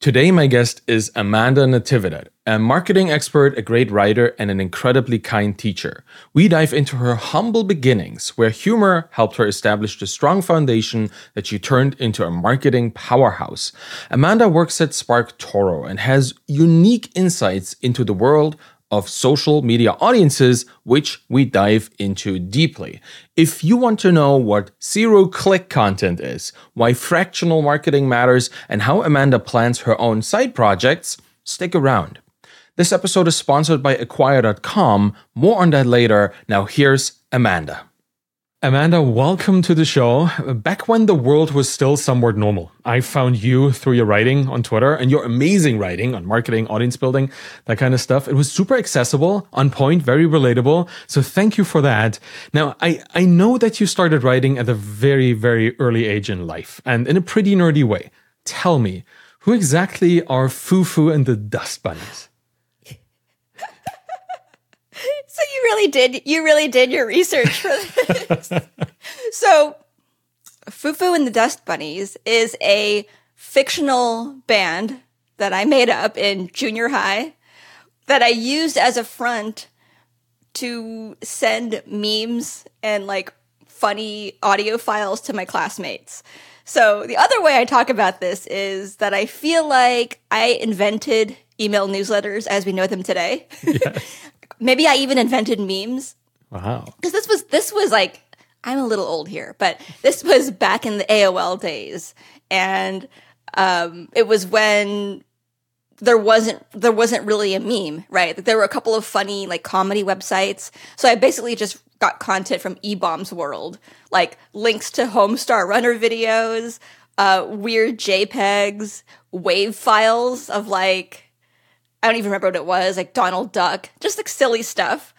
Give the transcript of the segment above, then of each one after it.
Today, my guest is Amanda Natividad, a marketing expert, a great writer, and an incredibly kind teacher. We dive into her humble beginnings, where humor helped her establish the strong foundation that she turned into a marketing powerhouse. Amanda works at SparkToro and has unique insights into the world of social media audiences, which we dive into deeply. If you want to know what zero click content is, why fractional marketing matters, and how Amanda plans her own side projects, stick around. This episode is sponsored by Acquire.com. More on that later. Now, here's Amanda. Amanda, welcome to the show. Back when the world was still somewhat normal, I found you through your writing on Twitter and your amazing writing on marketing, audience building, that kind of stuff. It was super accessible, on point, very relatable. So thank you for that. Now, I, I know that you started writing at a very, very early age in life and in a pretty nerdy way. Tell me, who exactly are Fufu and the Dust Bunnies? So you really did you really did your research for this. so Fufu and the Dust Bunnies is a fictional band that I made up in junior high that I used as a front to send memes and like funny audio files to my classmates. So the other way I talk about this is that I feel like I invented email newsletters as we know them today. Yes. Maybe I even invented memes. Wow. Because this was this was like I'm a little old here, but this was back in the AOL days, and um, it was when there wasn't there wasn't really a meme, right? There were a couple of funny like comedy websites. So I basically just got content from eBaum's world, like links to Homestar Runner videos, uh, weird JPEGs, wave files of like I don't even remember what it was, like Donald Duck, just like silly stuff.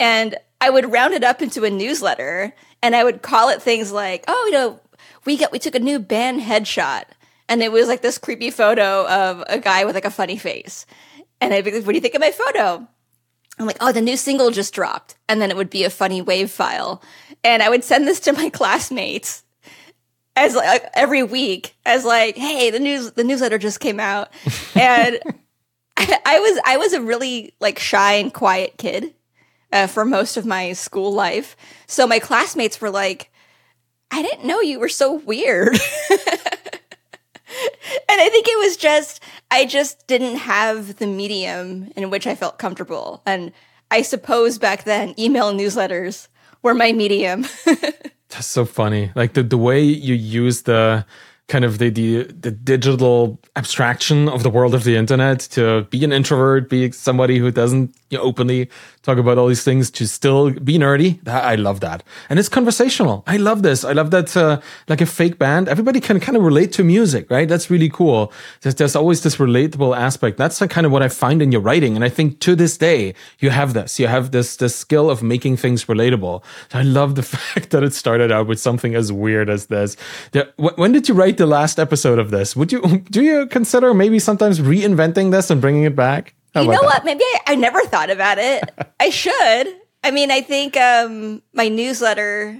And I would round it up into a newsletter and I would call it things like, oh, you know, we got we took a new band headshot. And it was like this creepy photo of a guy with like a funny face. And I'd be like, what do you think of my photo? I'm like, oh, the new single just dropped. And then it would be a funny wave file. And I would send this to my classmates as like every week as like, hey, the news the newsletter just came out. And I, was I was a really like shy and quiet kid uh, for most of my school life. So my classmates were like, "I didn't know you were so weird." and I think it was just I just didn't have the medium in which I felt comfortable. And I suppose back then email newsletters were my medium. That's so funny. Like the the way you use the kind of the, the the digital abstraction of the world of the internet to be an introvert, be somebody who doesn't you know, openly talk about all these things to still be nerdy. I love that. And it's conversational. I love this. I love that, uh, like a fake band, everybody can kind of relate to music, right? That's really cool. There's, there's always this relatable aspect. That's kind of what I find in your writing. And I think to this day, you have this, you have this, this skill of making things relatable. I love the fact that it started out with something as weird as this. When did you write the last episode of this? Would you, do you consider maybe sometimes reinventing this and bringing it back? How you know that? what? Maybe I, I, never thought about it. I should. I mean, I think um, my newsletter,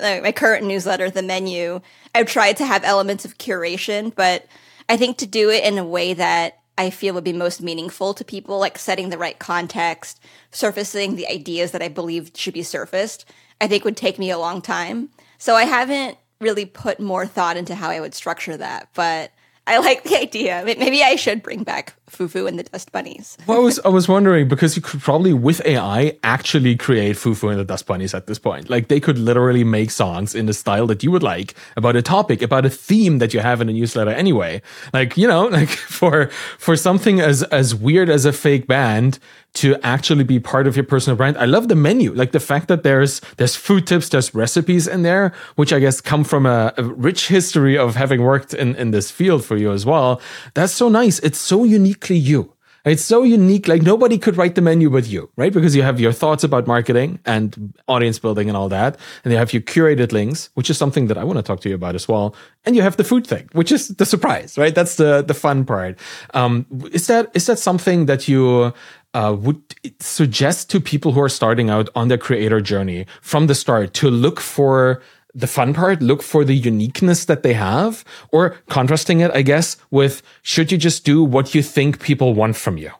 my current newsletter, the menu, I've tried to have elements of curation, but I think to do it in a way that I feel would be most meaningful to people, like setting the right context, surfacing the ideas that I believe should be surfaced, I think would take me a long time. So I haven't really put more thought into how I would structure that, but I like the idea. Maybe I should bring back Fufu and the Dust Bunnies. well, I was I was wondering because you could probably with AI actually create Fufu and the Dust Bunnies at this point. Like they could literally make songs in the style that you would like about a topic, about a theme that you have in a newsletter anyway. Like you know, like for for something as as weird as a fake band to actually be part of your personal brand. I love the menu, like the fact that there's there's food tips, there's recipes in there, which I guess come from a, a rich history of having worked in in this field for you as well. That's so nice. It's so uniquely you. It's so unique. Like nobody could write the menu but you, right? Because you have your thoughts about marketing and audience building and all that. And you have your curated links, which is something that I want to talk to you about as well. And you have the food thing, which is the surprise, right? That's the, the fun part. Um, is that, is that something that you uh, would suggest to people who are starting out on their creator journey from the start to look for the fun part, look for the uniqueness that they have, or contrasting it, I guess, with should you just do what you think people want from you?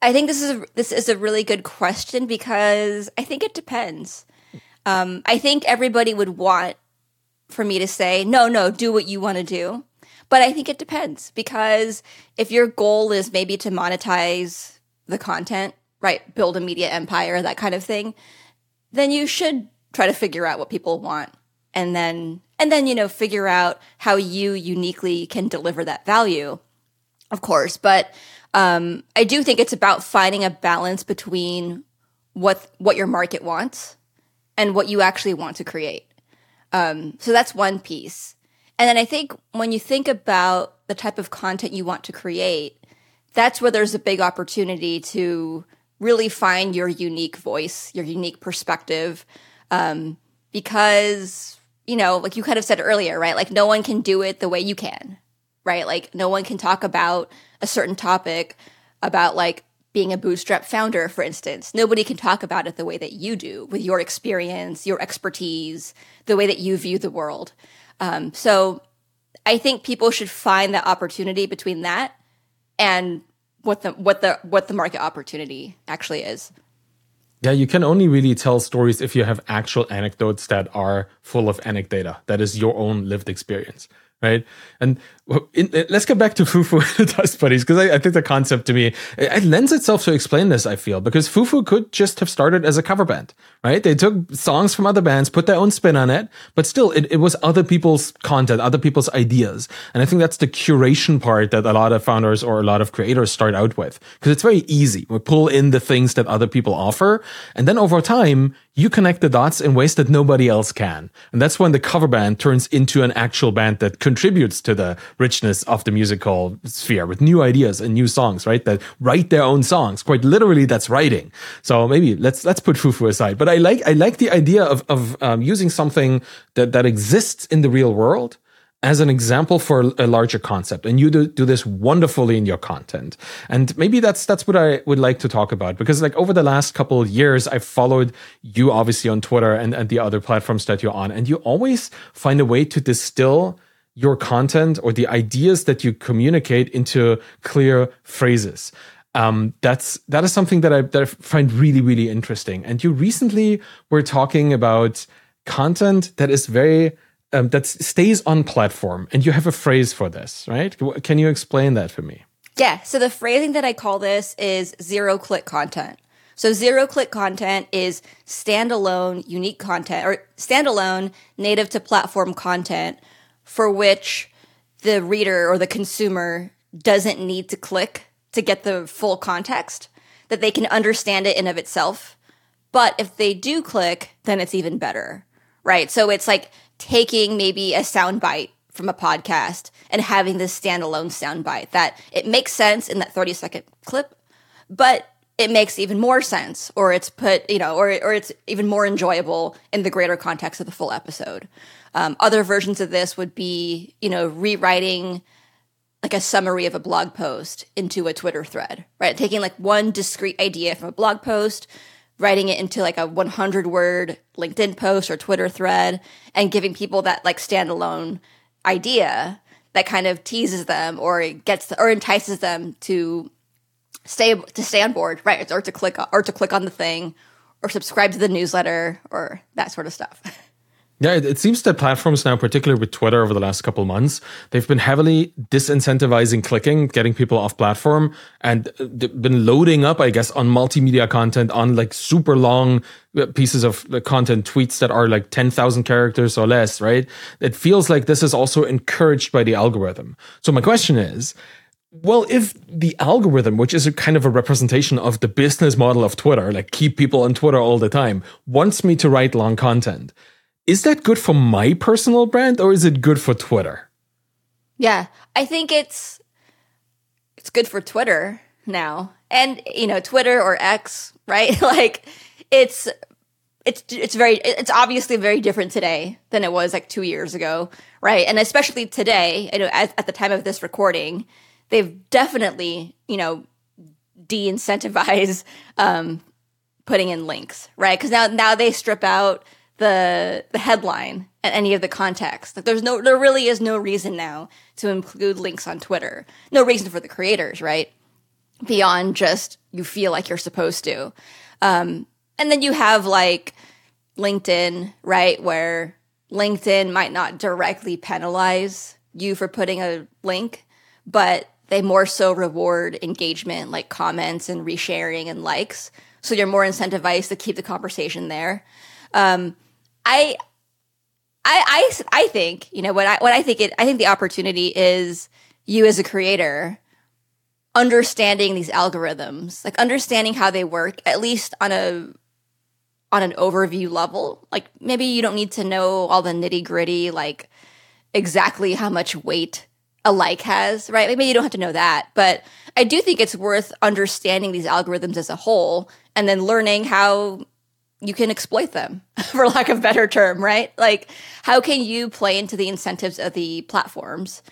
I think this is a, this is a really good question because I think it depends. Um, I think everybody would want for me to say, no, no, do what you want to do. But I think it depends because if your goal is maybe to monetize the content, right, build a media empire, that kind of thing, then you should try to figure out what people want and then and then you know figure out how you uniquely can deliver that value of course but um, i do think it's about finding a balance between what what your market wants and what you actually want to create um, so that's one piece and then i think when you think about the type of content you want to create that's where there's a big opportunity to really find your unique voice, your unique perspective. Um, because, you know, like you kind of said earlier, right? Like no one can do it the way you can, right? Like no one can talk about a certain topic about like being a bootstrap founder, for instance. Nobody can talk about it the way that you do with your experience, your expertise, the way that you view the world. Um, so I think people should find the opportunity between that and what the what the what the market opportunity actually is. Yeah, you can only really tell stories if you have actual anecdotes that are full of anecdata. That is your own lived experience right? And in, let's get back to Fufu and the Dust Buddies because I, I, think the concept to me it, it, lends itself to explain this. I feel because Fufu could just have started as a cover band, right? They took songs from other bands, put their own spin on it, but still, it, it was other people's content, other people's ideas, and I think that's the curation part that a lot of founders or a lot of creators start out with because it's very easy. We pull in the things that other people offer, and then over time you connect the dots in ways that nobody else can. And that's when the cover band turns into an actual band that contributes to the richness of the musical sphere with new ideas and new songs, right? That write their own songs. Quite literally, that's writing. So maybe let's, let's put Fufu aside. But I like, I like the idea of, of um, using something that, that exists in the real world as an example for a larger concept and you do, do this wonderfully in your content and maybe that's that's what i would like to talk about because like over the last couple of years i've followed you obviously on twitter and, and the other platforms that you're on and you always find a way to distill your content or the ideas that you communicate into clear phrases um, that's that is something that I that I find really really interesting. And you recently were talking about content that is very um, that stays on platform, and you have a phrase for this, right? Can you explain that for me? Yeah. So the phrasing that I call this is zero click content. So zero click content is standalone, unique content or standalone native to platform content for which the reader or the consumer doesn't need to click to get the full context, that they can understand it in of itself. But if they do click, then it's even better. Right. So it's like taking maybe a soundbite from a podcast and having this standalone soundbite that it makes sense in that 30 second clip, but it makes even more sense or it's put, you know, or, or it's even more enjoyable in the greater context of the full episode. Um, other versions of this would be, you know, rewriting like a summary of a blog post into a Twitter thread, right? Taking like one discrete idea from a blog post, writing it into like a 100 word LinkedIn post or Twitter thread and giving people that like standalone idea that kind of teases them or gets or entices them to stay to stay on board, right? Or to click or to click on the thing or subscribe to the newsletter or that sort of stuff. Yeah, it, it, seems that platforms now, particularly with Twitter over the last couple months, they've been heavily disincentivizing clicking, getting people off platform, and uh, been loading up, I guess, on multimedia content, on like super long uh, pieces of content, tweets that are like 10,000 characters or less, right? It feels like this is also encouraged by the algorithm. So my question is, well, if the algorithm, which is a kind of a representation of the business model of Twitter, like keep people on Twitter all the time, wants me to write long content, is that good for my personal brand or is it good for Twitter? Yeah, I think it's it's good for Twitter now. And you know, Twitter or X, right? like it's it's it's very it's obviously very different today than it was like 2 years ago, right? And especially today, you know, at, at the time of this recording, they've definitely, you know, de-incentivize um putting in links, right? Cuz now now they strip out the the headline and any of the context. Like there's no there really is no reason now to include links on Twitter. No reason for the creators, right? Beyond just you feel like you're supposed to. Um, and then you have like LinkedIn, right, where LinkedIn might not directly penalize you for putting a link, but they more so reward engagement like comments and resharing and likes. So you're more incentivized to keep the conversation there. Um, I, I, I, I think you know what I what I think it. I think the opportunity is you as a creator understanding these algorithms, like understanding how they work, at least on a on an overview level. Like maybe you don't need to know all the nitty gritty, like exactly how much weight a like has, right? Maybe you don't have to know that, but I do think it's worth understanding these algorithms as a whole and then learning how you can exploit them, for lack of a better term, right? Like, how can you play into the incentives of the platforms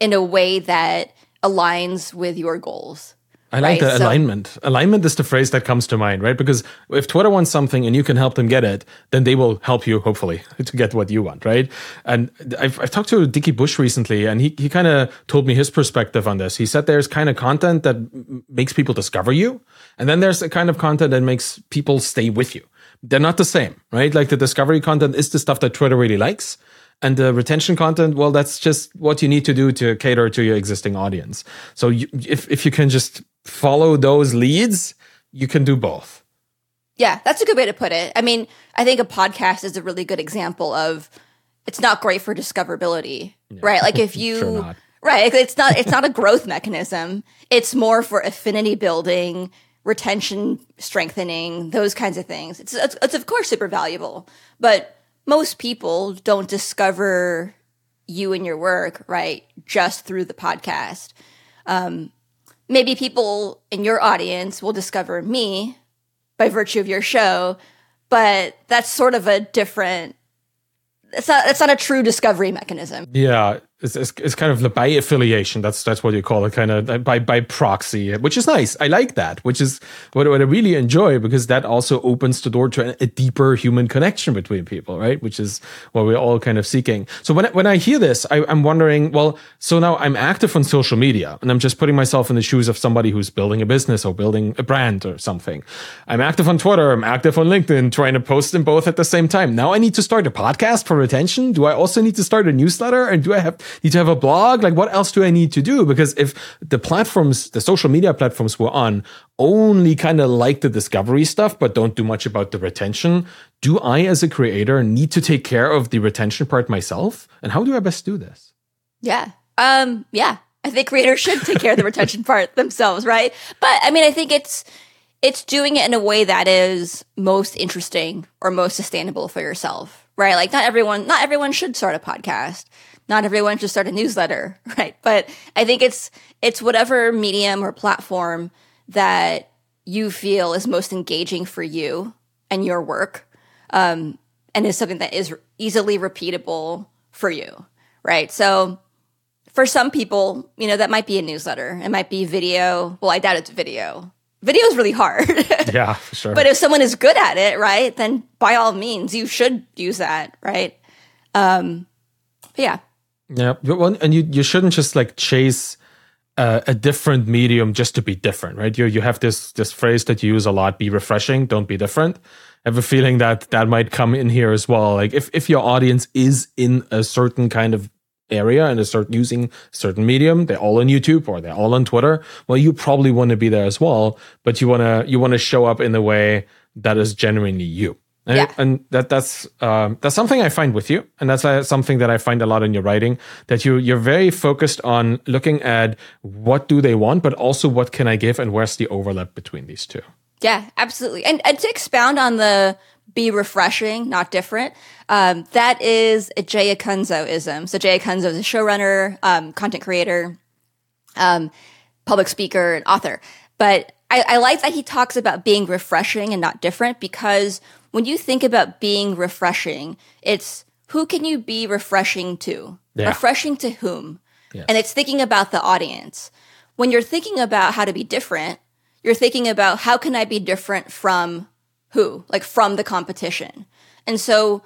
in a way that aligns with your goals? I like right? the so, alignment. Alignment is the phrase that comes to mind, right? Because if Twitter wants something and you can help them get it, then they will help you, hopefully, to get what you want, right? And I've, I've talked to Dickie Bush recently, and he, he kind of told me his perspective on this. He said there's kind of content that makes people discover you, and then there's a kind of content that makes people stay with you. They're not the same, right? Like the discovery content is the stuff that Twitter really likes and the retention content well that's just what you need to do to cater to your existing audience. So you, if, if you can just follow those leads you can do both. Yeah that's a good way to put it. I mean i think a podcast is a really good example of it's not great for discoverability yeah. right? Like if you sure right it's not it's not a growth mechanism. It's more for affinity building retention strengthening those kinds of things it's, it's, it's of course super valuable but most people don't discover you and your work, right, just through the podcast. Um, maybe people in your audience will discover me by virtue of your show, but that's sort of a different. It's not. It's not a true discovery mechanism. Yeah, it's, it's, it's, kind of by affiliation. That's that's what you call it, kind of uh, by by proxy, which is nice. I like that, which is what, what I really enjoy because that also opens the door to a, a, deeper human connection between people, right? Which is what we're all kind of seeking. So when when I hear this, I, I'm wondering, well, so now I'm active on social media, and I'm just putting myself in the shoes of somebody who's building a business or building a brand or something. I'm active on Twitter. I'm active on LinkedIn, trying to post them both at the same time. Now I need to start a podcast for retention. Do I also need to start a newsletter, and do I have need to have a blog? Like, what else do I need to do? Because if the platforms, the social media platforms we're on, only kind of like the discovery stuff, but don't do much about the retention, do I, as a creator, need to take care of the retention part myself? And how do I best do this? Yeah. Um, yeah. I think creators should take care of the retention part themselves, right? But I mean, I think it's, it's doing it in a way that is most interesting or most sustainable for yourself, right? Like not everyone, not everyone should start a podcast not everyone should start a newsletter, right? But I think it's it's whatever medium or platform that you feel is most engaging for you and your work, um, and is something that is easily repeatable for you, right? So for some people, you know, that might be a newsletter. It might be video. Well, I doubt it's video. Video is really hard. yeah, for sure. But if someone is good at it, right, then by all means, you should use that, right? Um, yeah, yeah, and you you shouldn't just like chase uh, a different medium just to be different, right? You you have this this phrase that you use a lot: "Be refreshing, don't be different." I have a feeling that that might come in here as well. Like if if your audience is in a certain kind of area and start using certain medium, they're all on YouTube or they're all on Twitter. Well, you probably want to be there as well, but you wanna you wanna show up in a way that is genuinely you. And, yeah. and that that's um, that's something I find with you, and that's uh, something that I find a lot in your writing. That you you're very focused on looking at what do they want, but also what can I give, and where's the overlap between these two. Yeah, absolutely. And, and to expound on the be refreshing, not different. Um, that is a Jay Acunzo-ism. So Jay Acunzo is a showrunner, um, content creator, um, public speaker, and author. But I, I like that he talks about being refreshing and not different because when you think about being refreshing, it's who can you be refreshing to? Yeah. Refreshing to whom? Yes. And it's thinking about the audience. When you're thinking about how to be different, you're thinking about how can I be different from who? Like from the competition. And so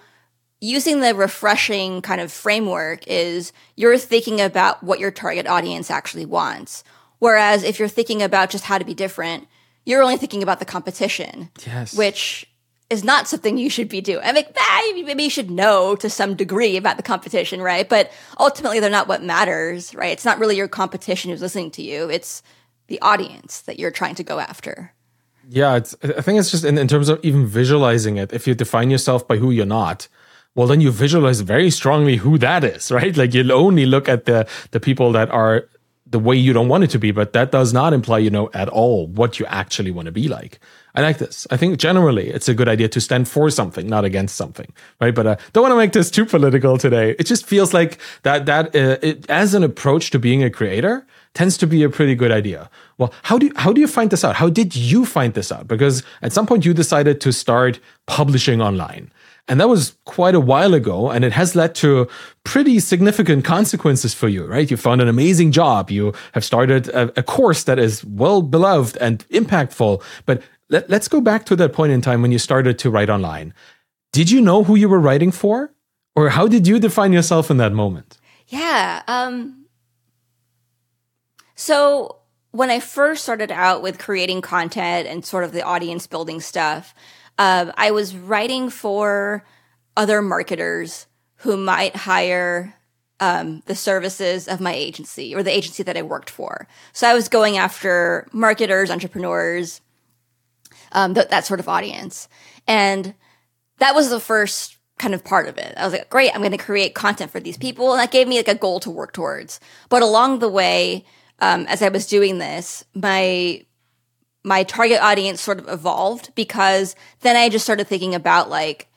using the refreshing kind of framework is you're thinking about what your target audience actually wants. Whereas if you're thinking about just how to be different, you're only thinking about the competition. Yes. Which is not something you should be doing. I mean, ah, maybe you should know to some degree about the competition, right? But ultimately, they're not what matters, right? It's not really your competition who's listening to you. It's the audience that you're trying to go after. Yeah, it's, I think it's just in, in terms of even visualizing it. If you define yourself by who you're not, well, then you visualize very strongly who that is, right? Like you'll only look at the the people that are the way you don't want it to be, but that does not imply you know at all what you actually want to be like. I like this. I think generally it's a good idea to stand for something, not against something, right? But I uh, don't want to make this too political today. It just feels like that that uh, it, as an approach to being a creator tends to be a pretty good idea. Well, how do you, how do you find this out? How did you find this out? Because at some point you decided to start publishing online. And that was quite a while ago, and it has led to pretty significant consequences for you, right? You found an amazing job. You have started a, a course that is well beloved and impactful. But let, let's go back to that point in time when you started to write online. Did you know who you were writing for? Or how did you define yourself in that moment? Yeah. Um, so when I first started out with creating content and sort of the audience building stuff, uh, I was writing for other marketers who might hire um, the services of my agency or the agency that I worked for. So I was going after marketers, entrepreneurs, um, th- that sort of audience. And that was the first kind of part of it. I was like, great, I'm going to create content for these people. And that gave me like a goal to work towards. But along the way, um, as I was doing this, my my target audience sort of evolved because then I just started thinking about like,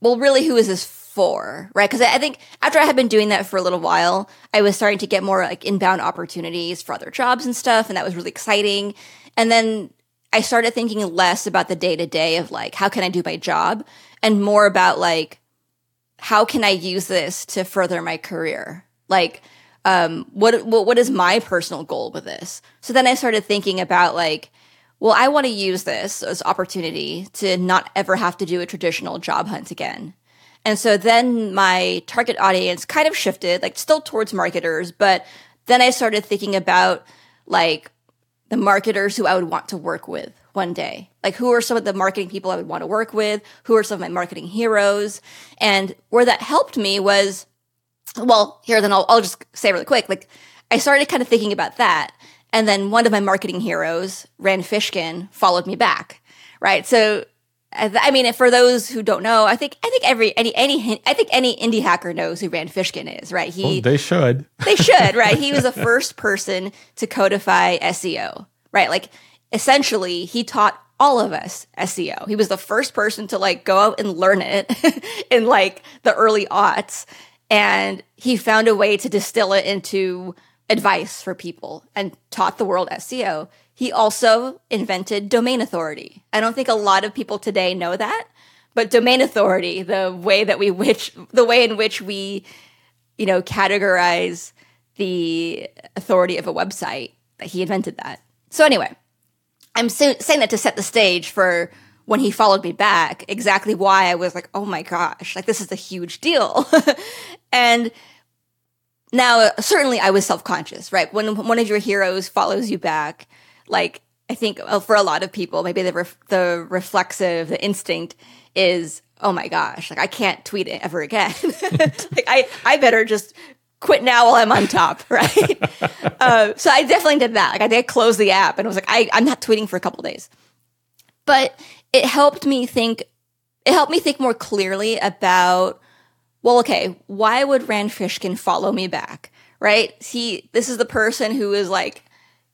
well, really, who is this for? Right? Because I think after I had been doing that for a little while, I was starting to get more like inbound opportunities for other jobs and stuff, and that was really exciting. And then I started thinking less about the day to day of like, how can I do my job and more about like, how can I use this to further my career? Like, um, what, what, what is my personal goal with this? So then I started thinking about like, well, I want to use this as opportunity to not ever have to do a traditional job hunt again. And so then my target audience kind of shifted, like still towards marketers, but then I started thinking about like the marketers who I would want to work with one day. Like, who are some of the marketing people I would want to work with? Who are some of my marketing heroes? And where that helped me was, well, here, then I'll, I'll just say really quick. Like, I started kind of thinking about that. And then one of my marketing heroes, Rand Fishkin, followed me back. Right. So Uh, I mean, for those who don't know, I think I think every any any I think any indie hacker knows who Rand Fishkin is, right? He well, they should they should, right? He was the first person to codify SEO, right? Like essentially, he taught all of us SEO. He was the first person to like go out and learn it in like the early aughts, and he found a way to distill it into advice for people and taught the world SEO. He also invented domain authority. I don't think a lot of people today know that, but domain authority, the way that we which the way in which we, you know, categorize the authority of a website, that he invented that. So anyway, I'm saying that to set the stage for when he followed me back, exactly why I was like, oh my gosh, like this is a huge deal. and now, certainly I was self conscious, right? When one of your heroes follows you back, like I think well, for a lot of people, maybe the ref- the reflexive, the instinct is, oh my gosh, like I can't tweet it ever again. like I I better just quit now while I'm on top, right? uh, so I definitely did that. Like I did close the app and I was like, I, I'm not tweeting for a couple days. But it helped me think. It helped me think more clearly about. Well, okay, why would Rand Fishkin follow me back? Right? He. This is the person who is like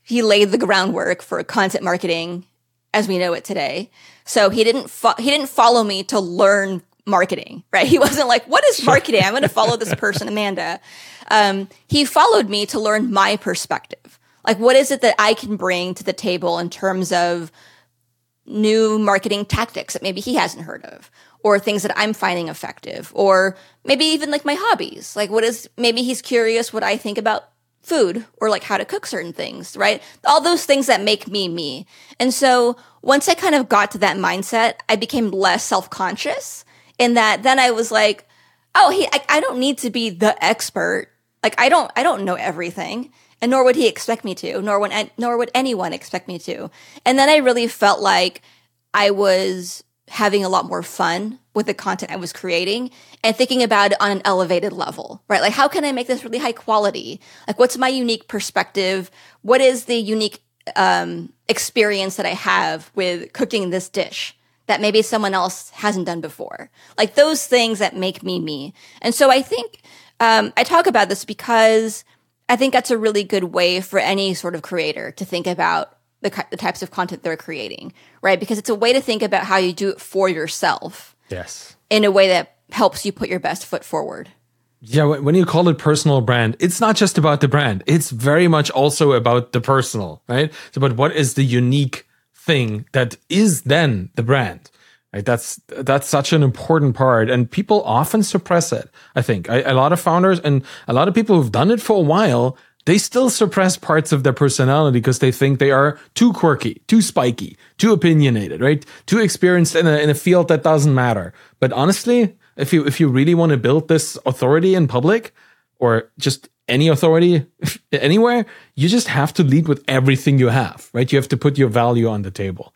he laid the groundwork for content marketing as we know it today. So he didn't fo- he didn't follow me to learn marketing, right? He wasn't like, "What is marketing? I'm going to follow this person, Amanda." Um, he followed me to learn my perspective. Like, what is it that I can bring to the table in terms of new marketing tactics that maybe he hasn't heard of, or things that I'm finding effective, or maybe even like my hobbies. Like, what is maybe he's curious what I think about food or like how to cook certain things, right? All those things that make me me. And so once I kind of got to that mindset, I became less self conscious in that then I was like, oh, he, I, I don't need to be the expert. Like I don't, I don't know everything and nor would he expect me to, nor would, nor would anyone expect me to. And then I really felt like I was having a lot more fun with the content I was creating and thinking about it on an elevated level, right? Like, how can I make this really high quality? Like, what's my unique perspective? What is the unique um, experience that I have with cooking this dish that maybe someone else hasn't done before? Like, those things that make me me. And so I think um, I talk about this because I think that's a really good way for any sort of creator to think about the, the types of content they're creating, right? Because it's a way to think about how you do it for yourself. Yes. In a way that helps you put your best foot forward. Yeah, when you call it personal brand, it's not just about the brand. It's very much also about the personal, right? It's about what is the unique thing that is then the brand. Right? That's that's such an important part, and people often suppress it. I think I, a lot of founders and a lot of people who've done it for a while they still suppress parts of their personality because they think they are too quirky, too spiky, too opinionated, right? Too experienced in a, in a field that doesn't matter. But honestly, if you if you really want to build this authority in public or just any authority anywhere, you just have to lead with everything you have, right? You have to put your value on the table.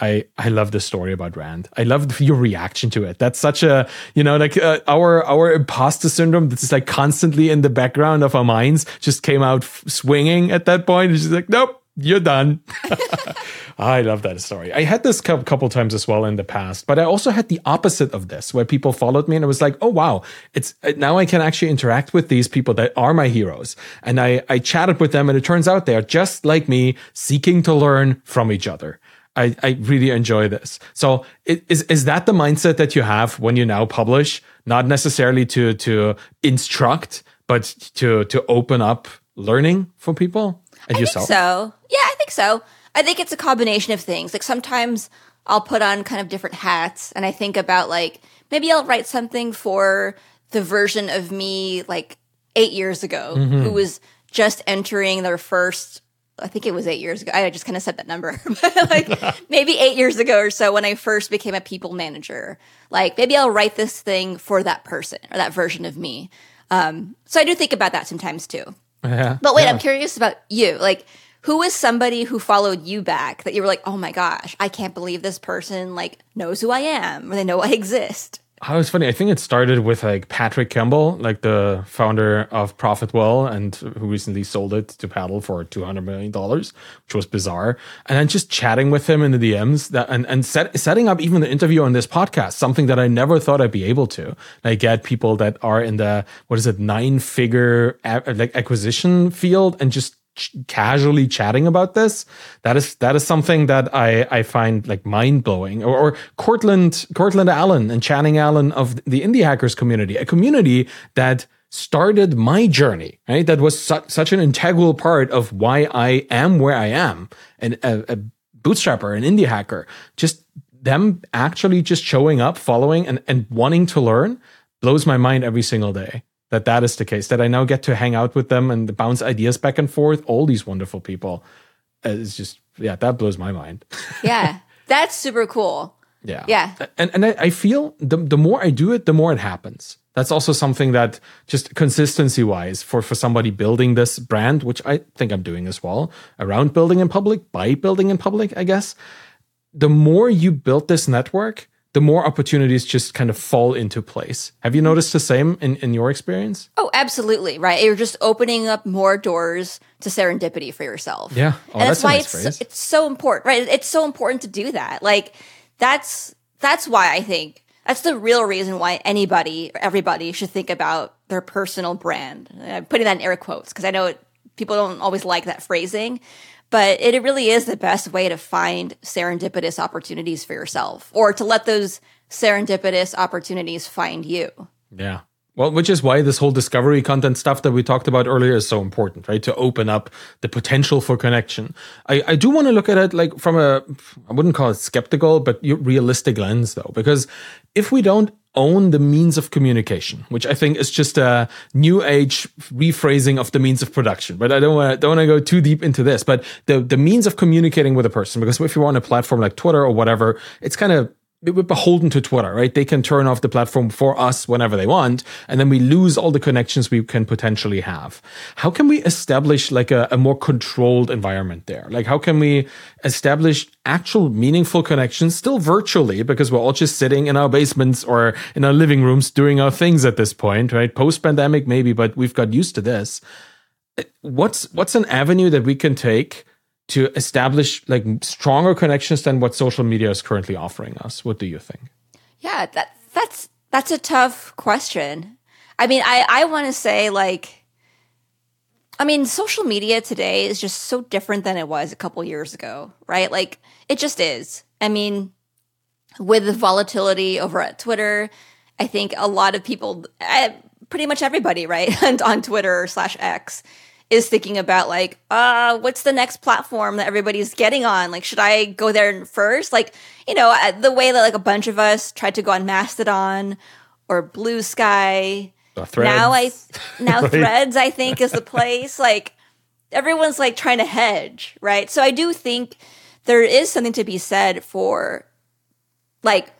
I I love the story about Rand. I love your reaction to it. That's such a you know like uh, our our imposter syndrome that's just like constantly in the background of our minds just came out f- swinging at that point. It's just like nope, you're done. I love that story. I had this couple times as well in the past, but I also had the opposite of this where people followed me and it was like, oh wow, it's uh, now I can actually interact with these people that are my heroes. And I, I chatted with them and it turns out they're just like me seeking to learn from each other. I, I really enjoy this. So is is that the mindset that you have when you now publish? Not necessarily to to instruct, but to to open up learning for people and I yourself. so yeah, I think so. I think it's a combination of things. Like sometimes I'll put on kind of different hats, and I think about like maybe I'll write something for the version of me like eight years ago mm-hmm. who was just entering their first I think it was eight years ago. I just kind of said that number, but like maybe eight years ago or so when I first became a people manager. Like maybe I'll write this thing for that person or that version of me. Um, so I do think about that sometimes too. Yeah, but wait, yeah. I'm curious about you. Like, who was somebody who followed you back that you were like, oh my gosh, I can't believe this person like knows who I am or they know I exist? How was funny. I think it started with like Patrick Campbell, like the founder of Profitwell, and who recently sold it to Paddle for two hundred million dollars, which was bizarre. And then just chatting with him in the DMs, that and and set, setting up even the interview on this podcast, something that I never thought I'd be able to. I get people that are in the what is it nine figure like acquisition field, and just casually chatting about this that is that is something that i i find like mind-blowing. Or, or Courtland Courtland allen and channing allen of the indie hackers community a community that started my journey right? That was su- such an integral part of why i am where i am and a, a bootstrapper an indie hacker. Just them actually just showing up following and, and wanting to learn blows my mind every single day that that is the case that i now get to hang out with them and bounce ideas back and forth all these wonderful people. Uh, it's just yeah that blows my mind. Yeah that's super cool. Yeah. Yeah. And and I, feel the, the more i do it the more it happens. That's also something that just consistency wise for for somebody building this brand which i think i'm doing as well around building in public by building in public i guess the more you build this network the more opportunities just kind of fall into place. Have you noticed the same in, in your experience? Oh, absolutely. Right. You're just opening up more doors to serendipity for yourself. Yeah. Oh, and that's, that's why nice it's, it's so important, right? It's so important to do that. Like that's, that's why I think that's the real reason why anybody, everybody should think about their personal brand. I'm putting that in air quotes because I know it, people don't always like that phrasing, but it really is the best way to find serendipitous opportunities for yourself or to let those serendipitous opportunities find you. Yeah. Well, which is why this whole discovery content stuff that we talked about earlier is so important, right? To open up the potential for connection. I, I do want to look at it like from a, I wouldn't call it skeptical, but realistic lens though, because if we don't own the means of communication, which I think is just a new age rephrasing of the means of production. But I don't want to don't want to go too deep into this. But the the means of communicating with a person, because if you're on a platform like Twitter or whatever, it's kind of we're beholden to Twitter, right? They can turn off the platform for us whenever they want, and then we lose all the connections we can potentially have. How can we establish like a, a more controlled environment there? Like, how can we establish actual meaningful connections still virtually because we're all just sitting in our basements or in our living rooms doing our things at this point, right? Post pandemic, maybe, but we've got used to this. What's what's an avenue that we can take? To establish like stronger connections than what social media is currently offering us? What do you think? Yeah, that that's that's a tough question. I mean, I I want to say like I mean, social media today is just so different than it was a couple years ago, right? Like it just is. I mean, with the volatility over at Twitter, I think a lot of people, eh, pretty much everybody, right, and on Twitter slash X is thinking about like, uh, what's the next platform that everybody's getting on? Like, should I go there first? Like, you know, uh, the way that like a bunch of us tried to go on Mastodon or Blue Sky. Now I now right. Threads I think is the place. Like everyone's like trying to hedge, right? So I do think there is something to be said for like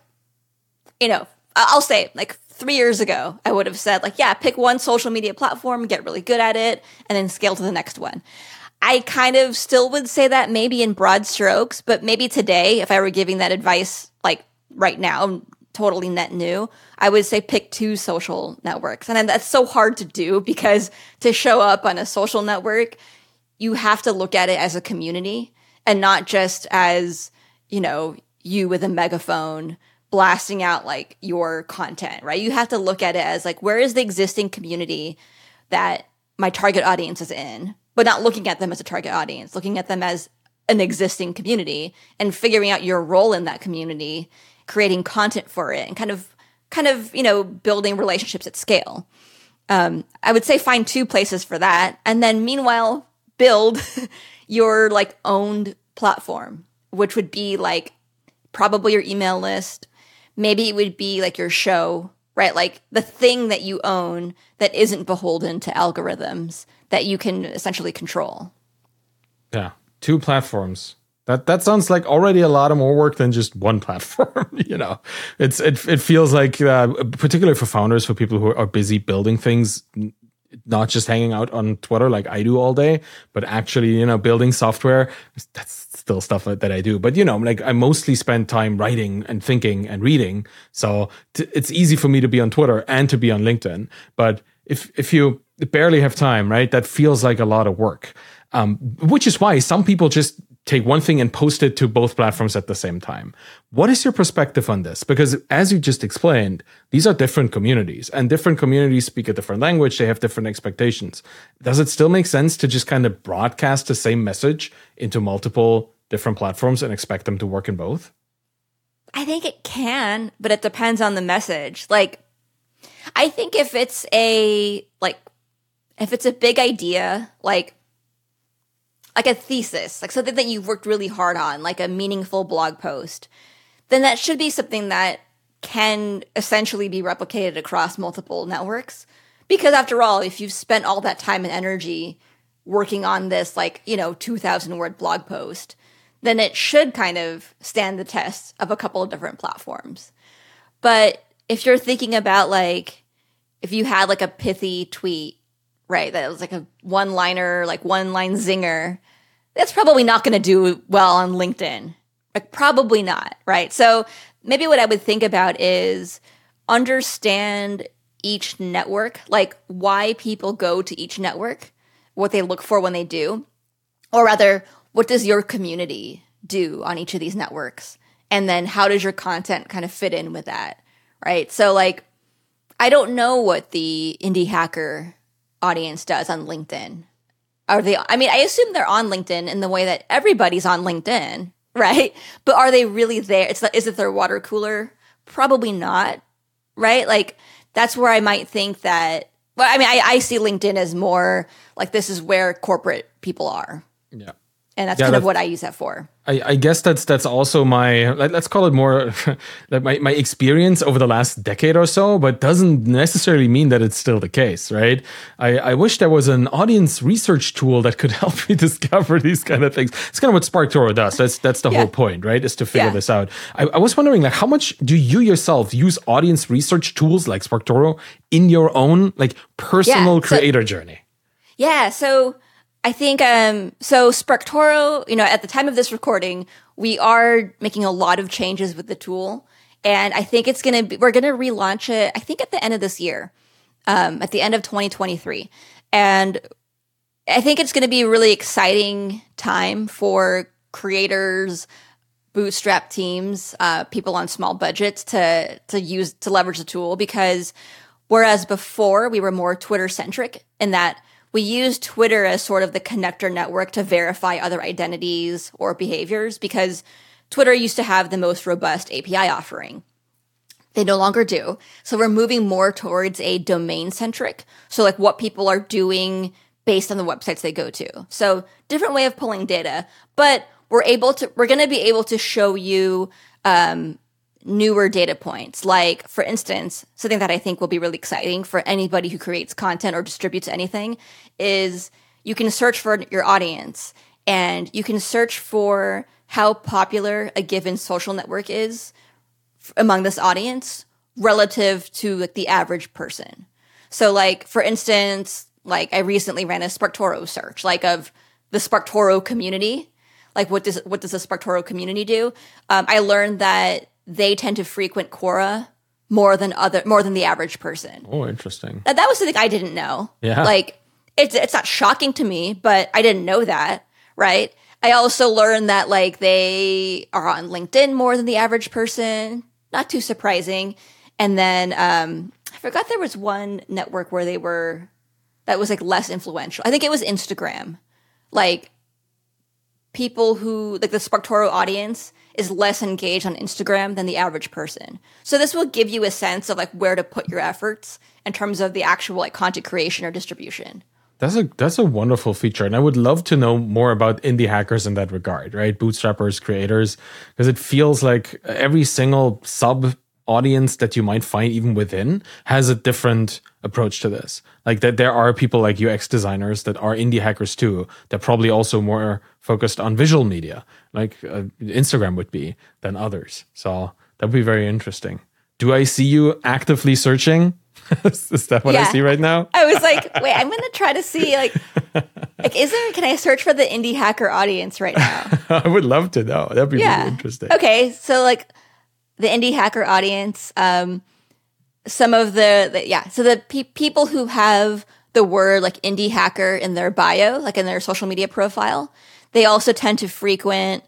you know, I'll say like three years ago, I would have said, like, yeah, pick one social media platform, get really good at it, and then scale to the next one. I kind of still would say that maybe in broad strokes, but maybe today, if I were giving that advice, like right now, totally net new, I would say pick two social networks. And that's so hard to do because to show up on a social network, you have to look at it as a community and not just as, you know, you with a megaphone blasting out like your content, right? You have to look at it as like, where is the existing community that my target audience is in, but not looking at them as a target audience, looking at them as an existing community and figuring out your role in that community, creating content for it and kind of, kind of, you know, building relationships at scale. Um, I would say find two places for that. And then meanwhile, build your like owned platform, which would be like probably your email list, maybe it would be like your show, right? Like the thing that you own that isn't beholden to algorithms that you can essentially control. Yeah, two platforms. That that sounds like already a lot of more work than just one platform. you know, it's it it feels like uh, particularly for founders, for people who are busy building things, not just hanging out on Twitter like I do all day, but actually, you know, building software. That's still stuff that I do. But, you know, like I mostly spend time writing and thinking and reading. So t- it's easy for me to be on Twitter and to be on LinkedIn. But if, if you barely have time, right, that feels like a lot of work. Um, which is why some people just take one thing and post it to both platforms at the same time. What is your perspective on this? Because as you just explained, these are different communities and different communities speak a different language. They have different expectations. Does it still make sense to just kind of broadcast the same message into multiple different platforms and expect them to work in both? I think it can, but it depends on the message. Like, I think if it's a, like, if it's a big idea, like, like a thesis, like something that you've worked really hard on, like a meaningful blog post, then that should be something that can essentially be replicated across multiple networks. Because after all, if you've spent all that time and energy working on this, like, you know, 2000 word blog post, then it should kind of stand the test of a couple of different platforms. But if you're thinking about like, if you had like a pithy tweet right? That was like a one liner, like one line zinger. That's probably not going to do well on LinkedIn. Like, probably not, right? So maybe what I would think about is understand each network, like why people go to each network, what they look for when they do, or rather, what does your community do on each of these networks? And then how does your content kind of fit in with that, right? So, like, I don't know what the indie hacker audience does on LinkedIn. Are they, I mean, I assume they're on LinkedIn in the way that everybody's on LinkedIn, right? But are they really there? It's is it their water cooler? Probably not, right? Like that's where I might think that. Well, I mean, I, I see LinkedIn as more like this is where corporate people are. Yeah. And that's yeah, kind of what I use that for. I, I, guess that's that's also my let, us call it more like my, my experience over the last decade or so, but doesn't necessarily mean that it's still the case, right? I, I wish there was an audience research tool that could help me discover these kind of things. It's kind of what SparkToro does. That's that's the yeah. whole point, right? Is to figure yeah. this out. I, I was wondering, like, how much do you yourself use audience research tools like SparkToro in your own like personal creator journey? Yeah, so I think um, so. SparkToro, you know, at the time of this recording, we are making a lot of changes with the tool, and I think it's gonna be. We're gonna relaunch it. I think at the end of this year, um, at the end of 2023, and I think it's gonna be a really exciting time for creators, bootstrap teams, uh, people on small budgets to to use to leverage the tool because whereas before we were more Twitter centric in that we use Twitter as sort of the connector network to verify other identities or behaviors because Twitter used to have the most robust API offering. They no longer do. So we're moving more towards a domain centric. So like what people are doing based on the websites they go to. So different way of pulling data, but we're able to, we're going to be able to show you, um, newer data points. Like, for instance, something that I think will be really exciting for anybody who creates content or distributes anything is you can search for your audience and you can search for how popular a given social network is among this audience relative to like the average person. So like for instance, like I recently ran a SparkToro search like of the SparkToro community. Like what does what does the SparkToro community do? Um, I learned that they tend to frequent Quora more than other more than the average person. Oh, interesting. That, that was something I didn't know. Yeah. Like it's it's not shocking to me, but I didn't know that, right? I also learned that like they are on LinkedIn more than the average person. Not too surprising. And then um I forgot there was one network where they were that was like less influential. I think it was Instagram. Like people who like the SparkToro audience is less engaged on Instagram than the average person. So this will give you a sense of like where to put your efforts in terms of the actual like content creation or distribution. That's a that's a wonderful feature, and I would love to know more about indie hackers in that regard, right? Bootstrappers, creators, because it feels like every single sub audience that you might find even within has a different approach to this. Like that there are people like UX designers that are indie hackers too. They're probably also more focused on visual media, like uh, Instagram would be than others. So that would be very interesting. Do I see you actively searching? is that what yeah. I see right now? I was like, wait, I'm gonna try to see like, like, is there? Can I search for the indie hacker audience right now? I would love to know. That'd be yeah. really interesting. Okay, so like the indie hacker audience, um, some of the, the yeah, so the pe- people who have the word like indie hacker in their bio, like in their social media profile, they also tend to frequent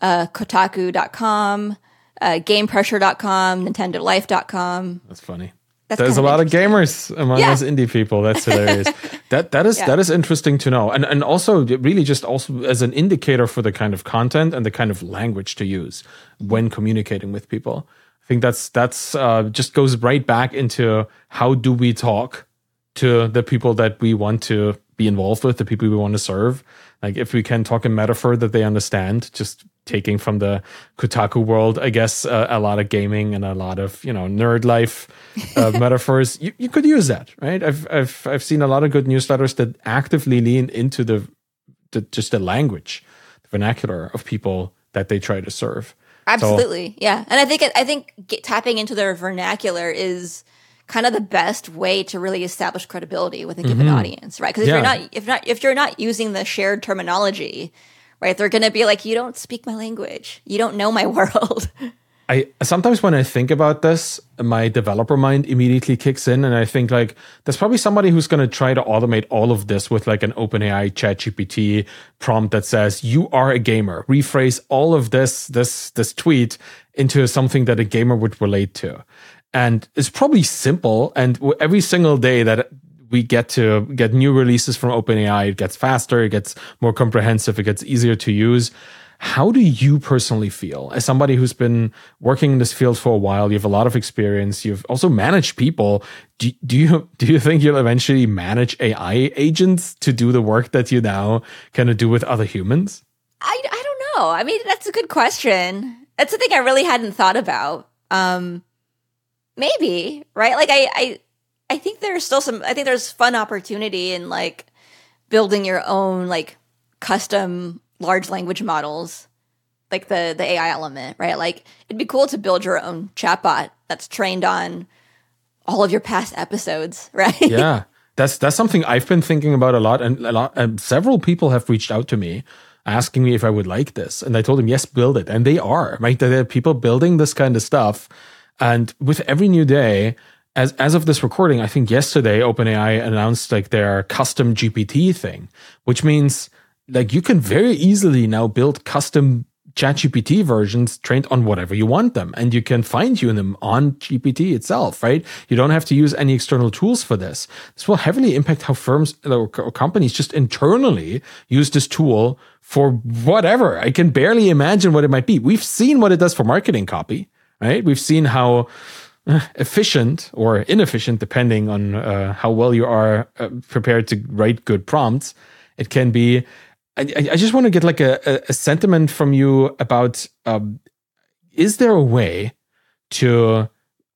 uh, Kotaku.com, uh, GamePressure.com, NintendoLife.com. That's funny. That's There's a lot of gamers among yeah. us indie people. That's hilarious. that that is yeah. that is interesting to know, and and also really just also as an indicator for the kind of content and the kind of language to use when communicating with people. I think that's that's uh, just goes right back into how do we talk to the people that we want to be involved with, the people we want to serve. Like if we can talk in metaphor that they understand, just taking from the Kotaku world, I guess uh, a lot of gaming and a lot of you know nerd life uh, metaphors. You, you could use that, right? I've I've I've seen a lot of good newsletters that actively lean into the, the just the language, the vernacular of people that they try to serve. Absolutely, so, yeah. And I think I think get, tapping into their vernacular is kind of the best way to really establish credibility with a given mm-hmm. audience, right? Because if yeah. you're not if not if you're not using the shared terminology right? They're going to be like, you don't speak my language. You don't know my world. I sometimes when I think about this, my developer mind immediately kicks in, and I think like there's probably somebody who's going to try to automate all of this with like an OpenAI ChatGPT prompt that says you are a gamer. Rephrase all of this this this tweet into something that a gamer would relate to, and it's probably simple. And every single day that we get to get new releases from OpenAI. It gets faster, it gets more comprehensive, it gets easier to use. How do you personally feel as somebody who's been working in this field for a while? You have a lot of experience. You've also managed people. Do, do you do you think you'll eventually manage AI agents to do the work that you now kind of do with other humans? I, I don't know. I mean, that's a good question. That's something I really hadn't thought about. Um, maybe right. Like I, I, I think there's still some. I think there's fun opportunity in like building your own like custom large language models, like the the AI element, right? Like it'd be cool to build your own chatbot that's trained on all of your past episodes, right? Yeah. That's that's something I've been thinking about a lot, and a lot. And several people have reached out to me asking me if I would like this, and I told them yes, build it, and they are right. There are people building this kind of stuff, and with every new day, as as of this recording, I think yesterday OpenAI announced like their custom GPT thing, which means like you can very easily now build custom ChatGPT versions trained on whatever you want them, and you can fine tune them on GPT itself, right? You don't have to use any external tools for this. This will heavily impact how firms or companies just internally use this tool for whatever. I can barely imagine what it might be. We've seen what it does for marketing copy, right? We've seen how efficient or inefficient, depending on uh, how well you are uh, prepared to write good prompts, it can be I, I just want to get like a, a sentiment from you about um, is there a way to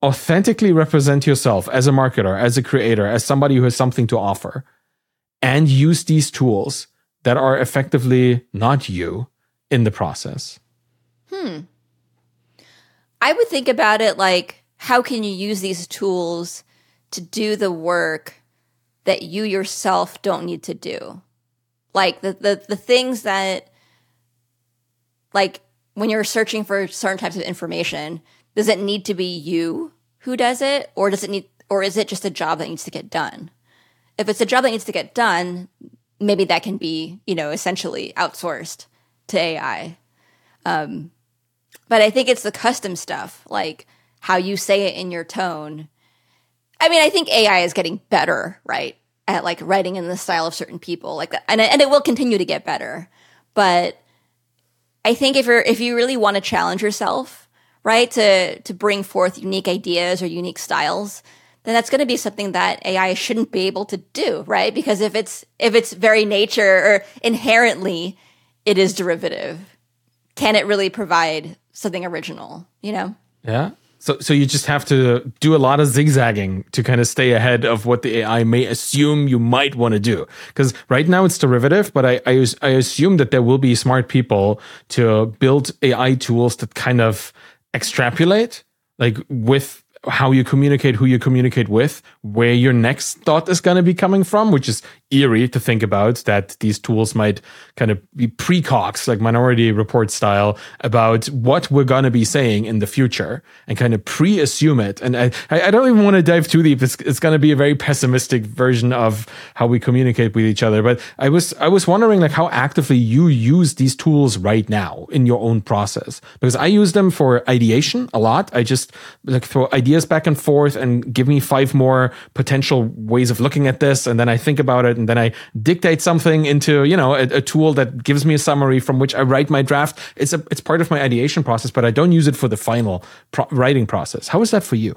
authentically represent yourself as a marketer, as a creator, as somebody who has something to offer, and use these tools that are effectively not you in the process? Hmm. I would think about it like how can you use these tools to do the work that you yourself don't need to do? Like the, the, the things that, like when you're searching for certain types of information, does it need to be you who does it? Or does it need, or is it just a job that needs to get done? If it's a job that needs to get done, maybe that can be, you know, essentially outsourced to AI. Um, but I think it's the custom stuff, like how you say it in your tone. I mean, I think AI is getting better, right? at like writing in the style of certain people like that. And, and it will continue to get better. But I think if you're, if you really want to challenge yourself, right, to, to bring forth unique ideas or unique styles, then that's going to be something that AI shouldn't be able to do, right? Because if it's, if it's very nature or inherently it is derivative, can it really provide something original, you know? Yeah. So, so you just have to do a lot of zigzagging to kind of stay ahead of what the AI may assume you might want to do. Because right now it's derivative, but I, I, I assume that there will be smart people to build AI tools that kind of extrapolate, like with how you communicate, who you communicate with, where your next thought is going to be coming from, which is eerie to think about that these tools might kind of be precogs, like Minority Report style, about what we're going to be saying in the future and kind of pre assume it. And I, I don't even want to dive too deep. It's, it's going to be a very pessimistic version of how we communicate with each other. But I was, I was wondering like how actively you use these tools right now in your own process, because I use them for ideation a lot. I just like throw ideas back and forth and give me five more potential ways of looking at this. And then I think about it and then I dictate something into, you know, a, a, tool that gives me a summary from which I write my draft. It's a, it's part of my ideation process, but I don't use it for the final pro- writing process. How is that for you?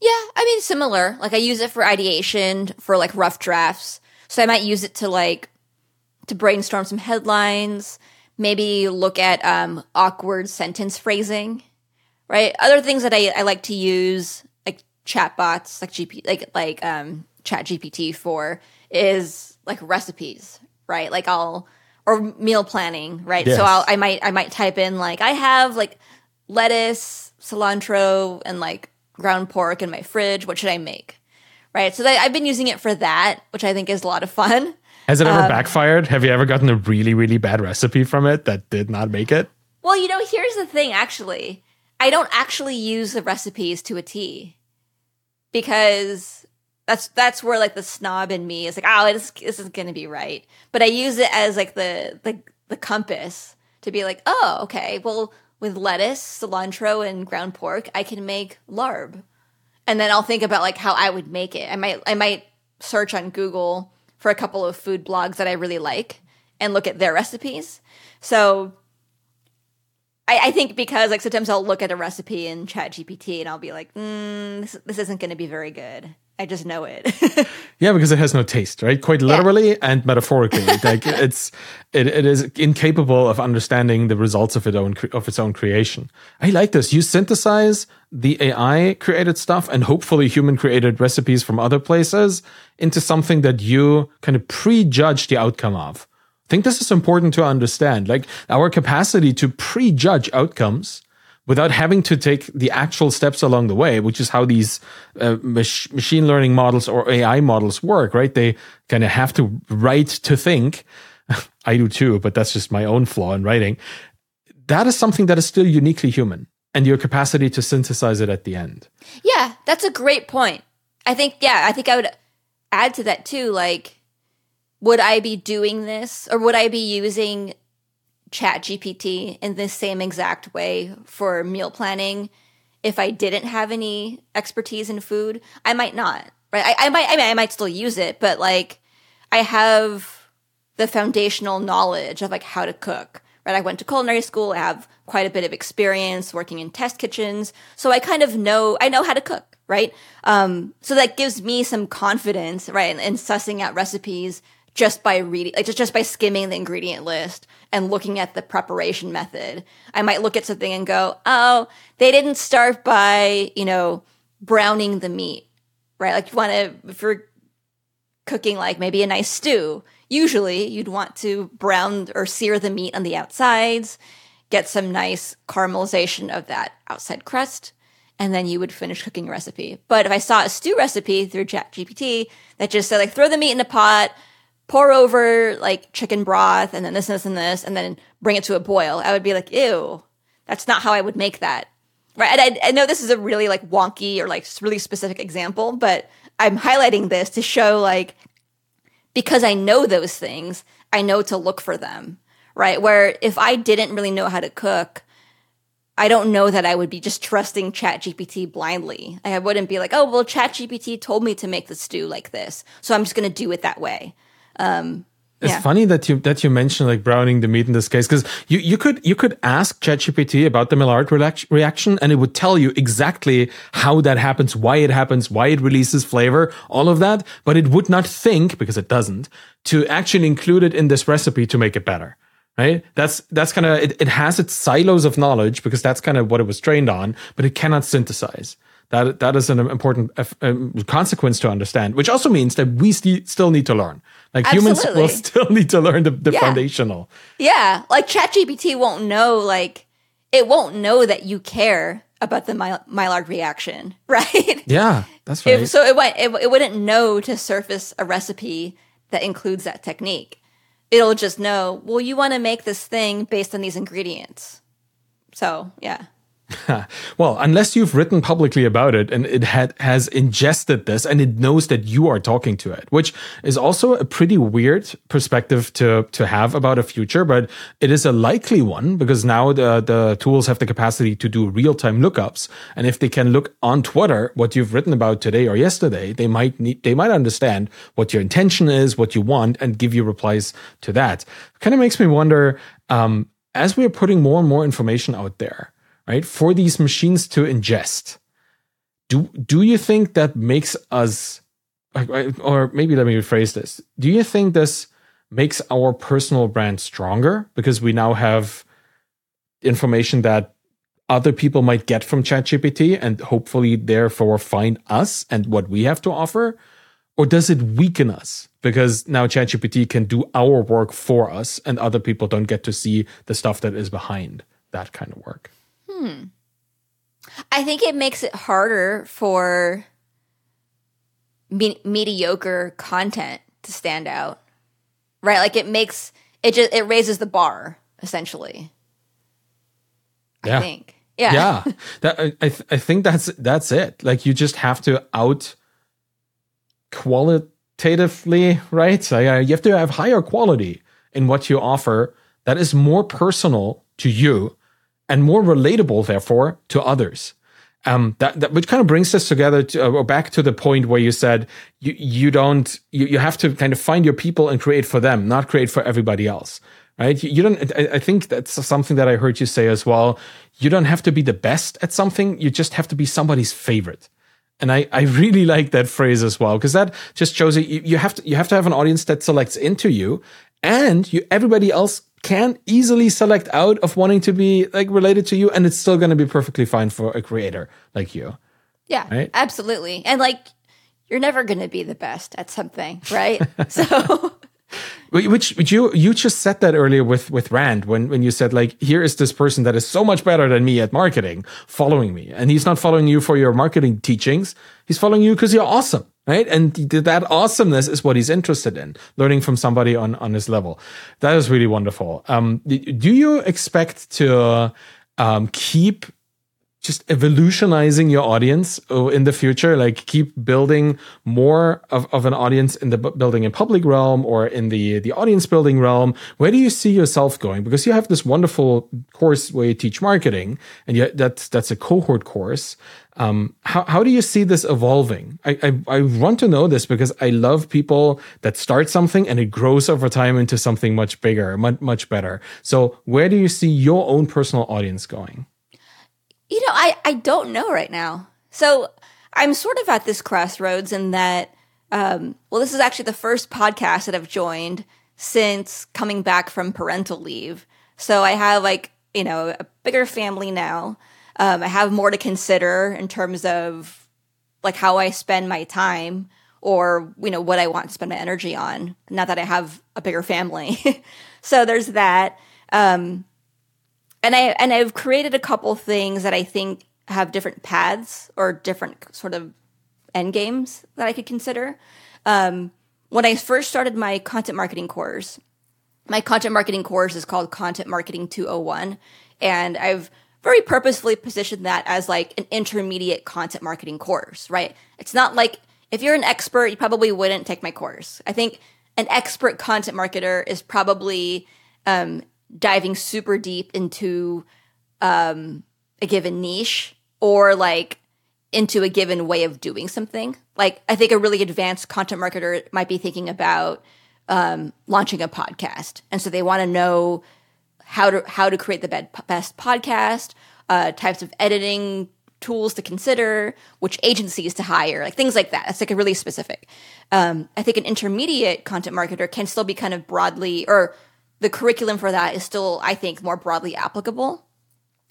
Yeah, I mean, similar. Like I use it for ideation, for like rough drafts. So I might use it to like, to brainstorm some headlines, maybe look at um, awkward sentence phrasing, right? Other things that I, I like to use, like chatbots, like GP, like, like, um, chat GPT for is like recipes, right? Like I'll or meal planning, right? Yes. So I'll I might I might type in like I have like lettuce, cilantro, and like ground pork in my fridge. What should I make? Right. So that, I've been using it for that, which I think is a lot of fun. Has it ever um, backfired? Have you ever gotten a really, really bad recipe from it that did not make it? Well, you know, here's the thing actually. I don't actually use the recipes to a T because that's that's where like the snob in me is like, oh, this, this is gonna be right. But I use it as like the the the compass to be like, oh, okay, well, with lettuce, cilantro, and ground pork, I can make larb, and then I'll think about like how I would make it. I might I might search on Google for a couple of food blogs that I really like and look at their recipes. So I, I, think because like sometimes I'll look at a recipe in Chat GPT and I'll be like, mm, this, this isn't going to be very good I just know it. yeah, because it has no taste, right? Quite literally yeah. and metaphorically. like it's it, it is incapable of understanding the results of its own of its own creation. I like this. You synthesize the AI created stuff and hopefully human created recipes from other places into something that you kind of prejudge the outcome of. I think this is important to understand. Like our capacity to prejudge outcomes without having to take the actual steps along the way, which is how these uh, mach- machine learning models or AI models work, right? They kind of have to write to think. I do too, but that's just my own flaw in writing. That is something that is still uniquely human and your capacity to synthesize it at the end. Yeah, that's a great point. I think, yeah, I think I would add to that too. Like, would I be doing this or would I be using chat gpt in the same exact way for meal planning. If i didn't have any expertise in food i might not right? I, I might I, mean, I might still use it but like i have the foundational knowledge of like how to cook right? I went to culinary school i have quite a bit of experience working in test kitchens so i kind of know i know how to cook right? Um, so that gives me some confidence right in, in sussing out recipes just by reading, like just, just by skimming the ingredient list and looking at the preparation method. I might look at something and go, oh, they didn't start by, you know, browning the meat, right? Like you want to, if you're cooking like maybe a nice stew, usually you'd want to brown or sear the meat on the outsides, get some nice caramelization of that outside crust, and then you would finish cooking a recipe. But if I saw a stew recipe through ChatGPT that just said like throw the meat in a pot, pour over like chicken broth and then this this and this and then bring it to a boil, I would be like, ew, that's not how I would make that. Right. And I, I know this is a really like wonky or like really specific example, but I'm highlighting this to show like, because I know those things, I know to look for them. Right. Where if I didn't really know how to cook, I don't know that I would be just trusting ChatGPT blindly. I wouldn't be like, oh, well, ChatGPT told me to make the stew like this. So I'm just going to do it that way. Um, it's yeah. funny that you that you mentioned like browning the meat in this case because you, you could you could ask ChatGPT about the Maillard reaction and it would tell you exactly how that happens, why it happens, why it releases flavor, all of that, but it would not think because it doesn't to actually include it in this recipe to make it better. Right? That's that's kind of it, it has its silos of knowledge because that's kind of what it was trained on, but it cannot synthesize. That that is an important um, consequence to understand, which also means that we st- still need to learn. Like Absolutely. humans will still need to learn the, the yeah. foundational. Yeah, like ChatGPT won't know. Like it won't know that you care about the My- Maillard reaction, right? Yeah, that's right. If, so it, went, it it wouldn't know to surface a recipe that includes that technique. It'll just know. Well, you want to make this thing based on these ingredients. So yeah. well, unless you've written publicly about it and it had, has ingested this and it knows that you are talking to it, which is also a pretty weird perspective to, to have about a future, but it is a likely one because now the, the tools have the capacity to do real time lookups. And if they can look on Twitter what you've written about today or yesterday, they might need, they might understand what your intention is, what you want, and give you replies to that. Kind of makes me wonder, um, as we are putting more and more information out there, right, for these machines to ingest. Do do you think that makes us, or maybe let me rephrase this? Do you think this makes our personal brand stronger because we now have information that other people might get from ChatGPT and hopefully therefore find us and what we have to offer? Or does it weaken us because now ChatGPT can do our work for us and other people don't get to see the stuff that is behind that kind of work? Hmm. I think it makes it harder for me- mediocre content to stand out. Right? Like it makes it just it raises the bar essentially. Yeah. I think. Yeah. Yeah. that I th- I think that's that's it. Like you just have to out qualitatively, right? So uh, you have to have higher quality in what you offer that is more personal to you and more relatable, therefore, to others. Um, that, that which kind of brings us together to, uh, back to the point where you said you you don't you, you have to kind of find your people and create for them, not create for everybody else, right? You, you don't. I, I think that's something that I heard you say as well. You don't have to be the best at something; you just have to be somebody's favorite. And I, I really like that phrase as well because that just shows you you have to you have to have an audience that selects into you, and you everybody else can easily select out of wanting to be like related to you, and it's still going to be perfectly fine for a creator like you. Yeah, Right? absolutely. And like, you're never going to be the best at something, right? so, Which, which you you just said that earlier with with Rand when when you said like here is this person that is so much better than me at marketing following me. And he's not following you for your marketing teachings. He's following you because you're awesome right? And that awesomeness is what he's interested in learning from somebody on on his level. That is really wonderful. Um do you expect to um keep just evolutionizing your audience uh, in the future like keep building more of, of an audience in the building in public realm or in the the audience building realm. Where do you see yourself going? Because you have this wonderful course where you teach marketing and yet that's that's a cohort course. Um, how, how do you see this evolving? I, I i want to know this because i love people that start something and it grows over time into something much bigger much, much better. So where do you see your own personal audience going you know, I, I don't know right now. So I'm sort of at this crossroads in that, um, well, this is actually the first podcast that I've joined since coming back from parental leave. So I have like, you know, a bigger family now. Um, I have more to consider in terms of like how I spend my time or, you know, what I want to spend my energy on. Now that I have a bigger family. so there's that. Um, and I and I've created a couple things that I think have different paths or different sort of end games that I could consider. Um, when I first started my content marketing course, my content marketing course is called Content Marketing 201, and I've very purposefully positioned that as like an intermediate content marketing course, right? It's not like if you're an expert, you probably wouldn't take my course. I think an expert content marketer is probably um, diving super deep into um, a given niche or like into a given way of doing something. Like I think a really advanced content marketer might be thinking about um, launching a podcast, and so they want to know how to how to create the best podcast, uh, types of editing tools to consider, which agencies to hire, like things like that. That's like a really specific. Um, I think an intermediate content marketer can still be kind of broadly, or the curriculum for that is still, I think, more broadly applicable,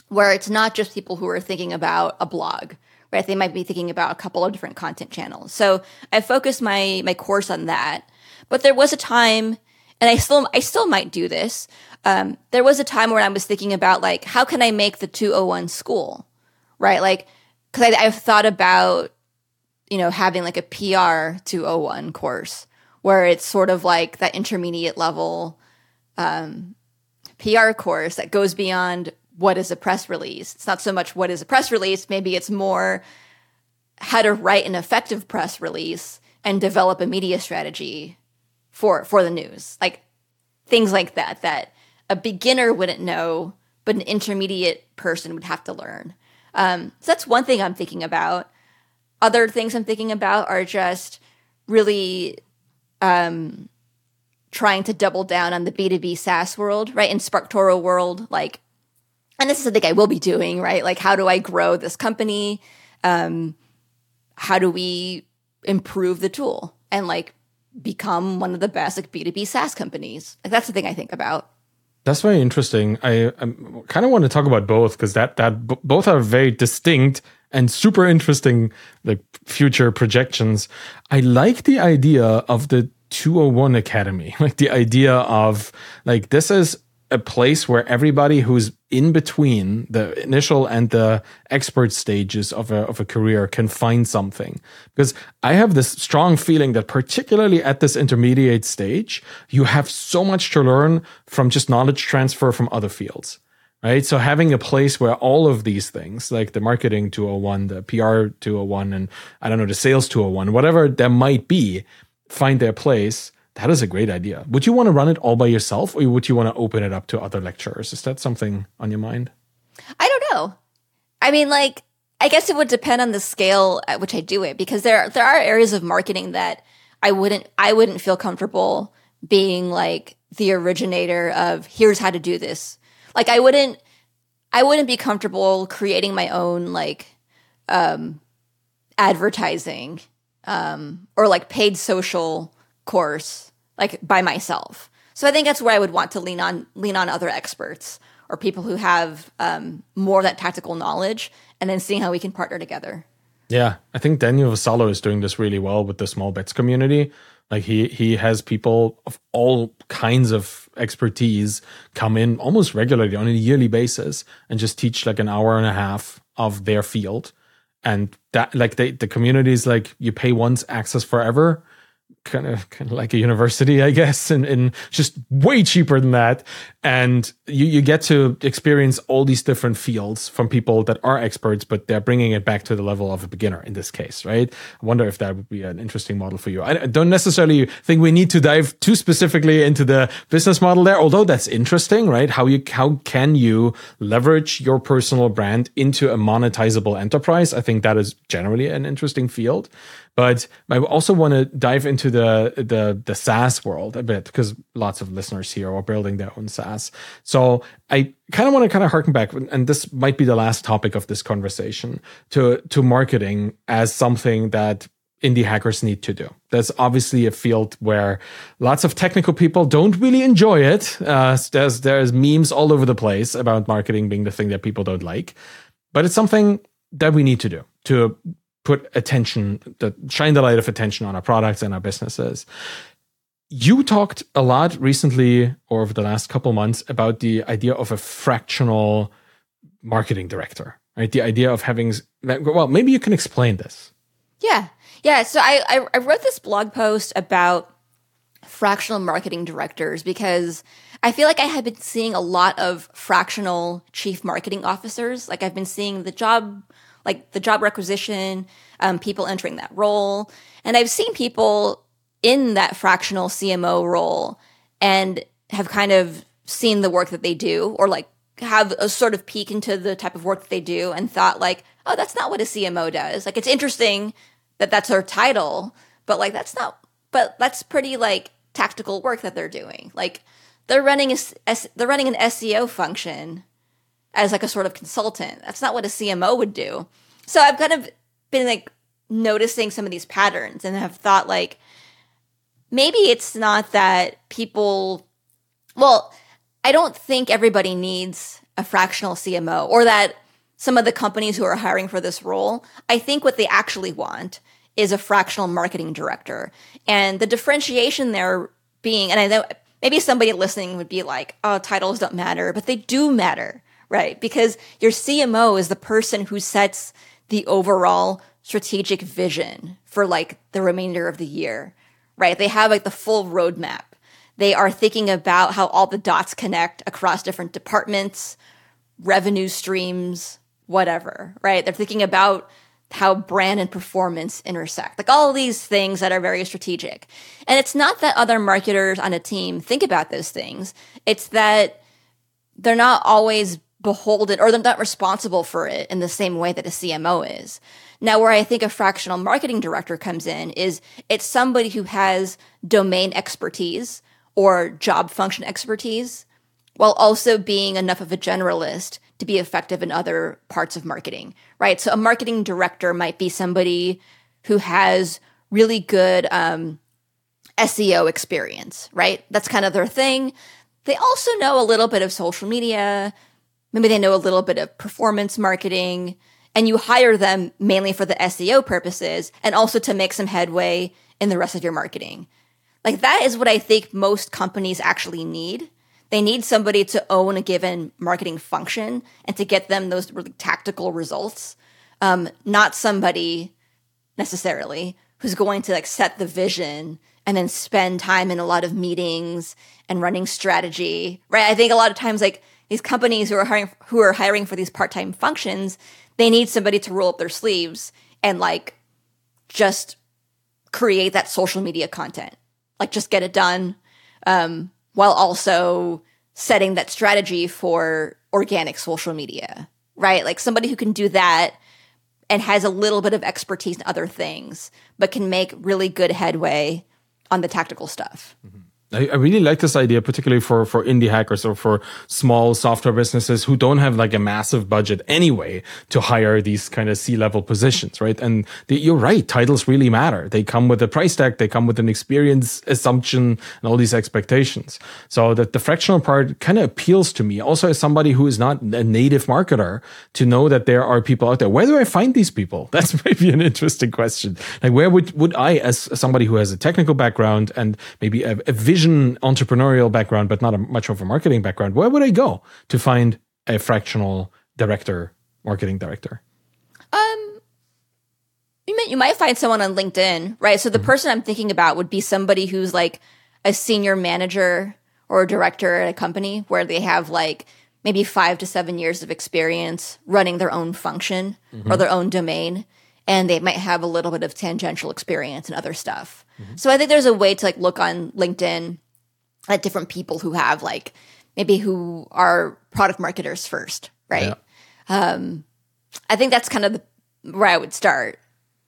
where it's not just people who are thinking about a blog, right? They might be thinking about a couple of different content channels. So I focused my my course on that. But there was a time, and I still I still might do this. Um, there was a time where I was thinking about like how can I make the 201 school, right? Like because I've thought about you know having like a PR 201 course where it's sort of like that intermediate level um, PR course that goes beyond what is a press release. It's not so much what is a press release, maybe it's more how to write an effective press release and develop a media strategy for for the news. Like things like that that a beginner wouldn't know, but an intermediate person would have to learn. Um, so that's one thing I'm thinking about. Other things I'm thinking about are just really um, trying to double down on the B2B SaaS world, right? In SparkToro world, like, and this is something I will be doing, right? Like, how do I grow this company? Um, how do we improve the tool and like become one of the best like B2B SaaS companies? Like, that's the thing I think about. That's very interesting. I, I kind of want to talk about both because that that b- both are very distinct and super interesting like future projections. I like the idea of the 201 Academy, like the idea of like this is a place where everybody who's in between the initial and the expert stages of a, of a career can find something. Because I have this strong feeling that, particularly at this intermediate stage, you have so much to learn from just knowledge transfer from other fields. Right. So having a place where all of these things, like the marketing 201, the PR 201, and I don't know, the sales 201, whatever there might be, find their place that is a great idea. Would you want to run it all by yourself or would you want to open it up to other lecturers? Is that something on your mind? I don't know. I mean, like, I guess it would depend on the scale at which I do it because there there are areas of marketing that I wouldn't I wouldn't feel comfortable being like the originator of here's how to do this. Like I wouldn't I wouldn't be comfortable creating my own like um advertising um, or like paid social course like by myself. So I think that's where I would want to lean on lean on other experts or people who have um, more of that tactical knowledge, and then seeing how we can partner together. Yeah, I think Daniel Vassallo is doing this really well with the small bets community. Like he he has people of all kinds of expertise come in almost regularly on a yearly basis and just teach like an hour and a half of their field. And that like they, the community is like you pay once access forever kind of kind of like a university, I guess, and, and just way cheaper than that. And you, you get to experience all these different fields from people that are experts, but they're bringing it back to the level of a beginner in this case, right? I wonder if that would be an interesting model for you. I don't necessarily think we need to dive too specifically into the business model there, although that's interesting, right? How you how can you leverage your personal brand into a monetizable enterprise? I think that is generally an interesting field. But I also want to dive into the the the SaaS world a bit because lots of listeners here are building their own SaaS. So I kind of want to kind of harken back, and this might be the last topic of this conversation to to marketing as something that indie hackers need to do. That's obviously a field where lots of technical people don't really enjoy it. Uh, there's there's memes all over the place about marketing being the thing that people don't like, but it's something that we need to do to put attention, that shine the light of attention on our products and our businesses. You talked a lot recently, or over the last couple months, about the idea of a fractional marketing director, right? The idea of having, well, maybe you can explain this. Yeah. Yeah. So I, I, I wrote this blog post about fractional marketing directors because I feel like I have been seeing a lot of fractional chief marketing officers. Like I've been seeing the job like the job requisition, um, people entering that role. And I've seen people in that fractional CMO role and have kind of seen the work that they do or like have a sort of peek into the type of work that they do and thought like, oh, that's not what a CMO does. Like it's interesting that that's their title, but like that's not, but that's pretty like tactical work that they're doing. Like they're running a, they're running an SEO function as like a sort of consultant. That's not what a CMO would do. So I've kind of been like noticing some of these patterns and have thought like maybe it's not that people well, I don't think everybody needs a fractional CMO or that some of the companies who are hiring for this role, I think what they actually want is a fractional marketing director. And the differentiation there being, and I know maybe somebody listening would be like, oh, titles don't matter, but they do matter right? Because your CMO is the person who sets the overall strategic vision for like the remainder of the year, right? They have like the full roadmap. They are thinking about how all the dots connect across different departments, revenue streams, whatever, right? They're thinking about how brand and performance intersect, like all these things that are very strategic. And it's not that other marketers on a team think about those things, it's that they're not always beholden or they're not responsible for it in the same way that a CMO is. Now, where I think a fractional marketing director comes in is it's somebody who has domain expertise or job function expertise while also being enough of a generalist to be effective in other parts of marketing, right? So a marketing director might be somebody who has really good um, SEO experience, right? That's kind of their thing. They also know a little bit of social media, maybe they know a little bit of performance marketing, and you hire them mainly for the SEO purposes and also to make some headway in the rest of your marketing. Like that is what I think most companies actually need. They need somebody to own a given marketing function and to get them those really tactical results. Um, not somebody necessarily who's going to like set the vision and then spend time in a lot of meetings and running strategy. Right. I think a lot of times like these companies who are hiring who are hiring for these part-time functions, they need somebody to roll up their sleeves and like just create that social media content. Like just get it done um, while also setting that strategy for organic social media, right? Like somebody who can do that and has a little bit of expertise in other things, but can make really good headway on the tactical stuff. Mm-hmm. I, I really like this idea, particularly for for indie hackers or for small software businesses who don't have like a massive budget anyway to hire these kind of C level positions, right? And the, you're right, titles really matter. They come with a price tag, they come with an experience assumption, and all these expectations. So that the fractional part kind of appeals to me. Also, as somebody who is not a native marketer, to know that there are people out there. Where do I find these people? That's maybe an interesting question. Like, where would would I, as somebody who has a technical background and maybe a, a vision entrepreneurial background, but not a, much of a marketing background, where would I go to find a fractional director, marketing director? Um, you might you might find someone on LinkedIn, right? So the mm-hmm. person I'm thinking about would be somebody who's like a senior manager or a director at a company where they have like maybe five to seven years of experience running their own function mm-hmm. or their own domain and they might have a little bit of tangential experience and other stuff. Mm-hmm. So I think there's a way to like look on LinkedIn at different people who have like maybe who are product marketers first, right? Yeah. Um, I think that's kind of the, where I would start.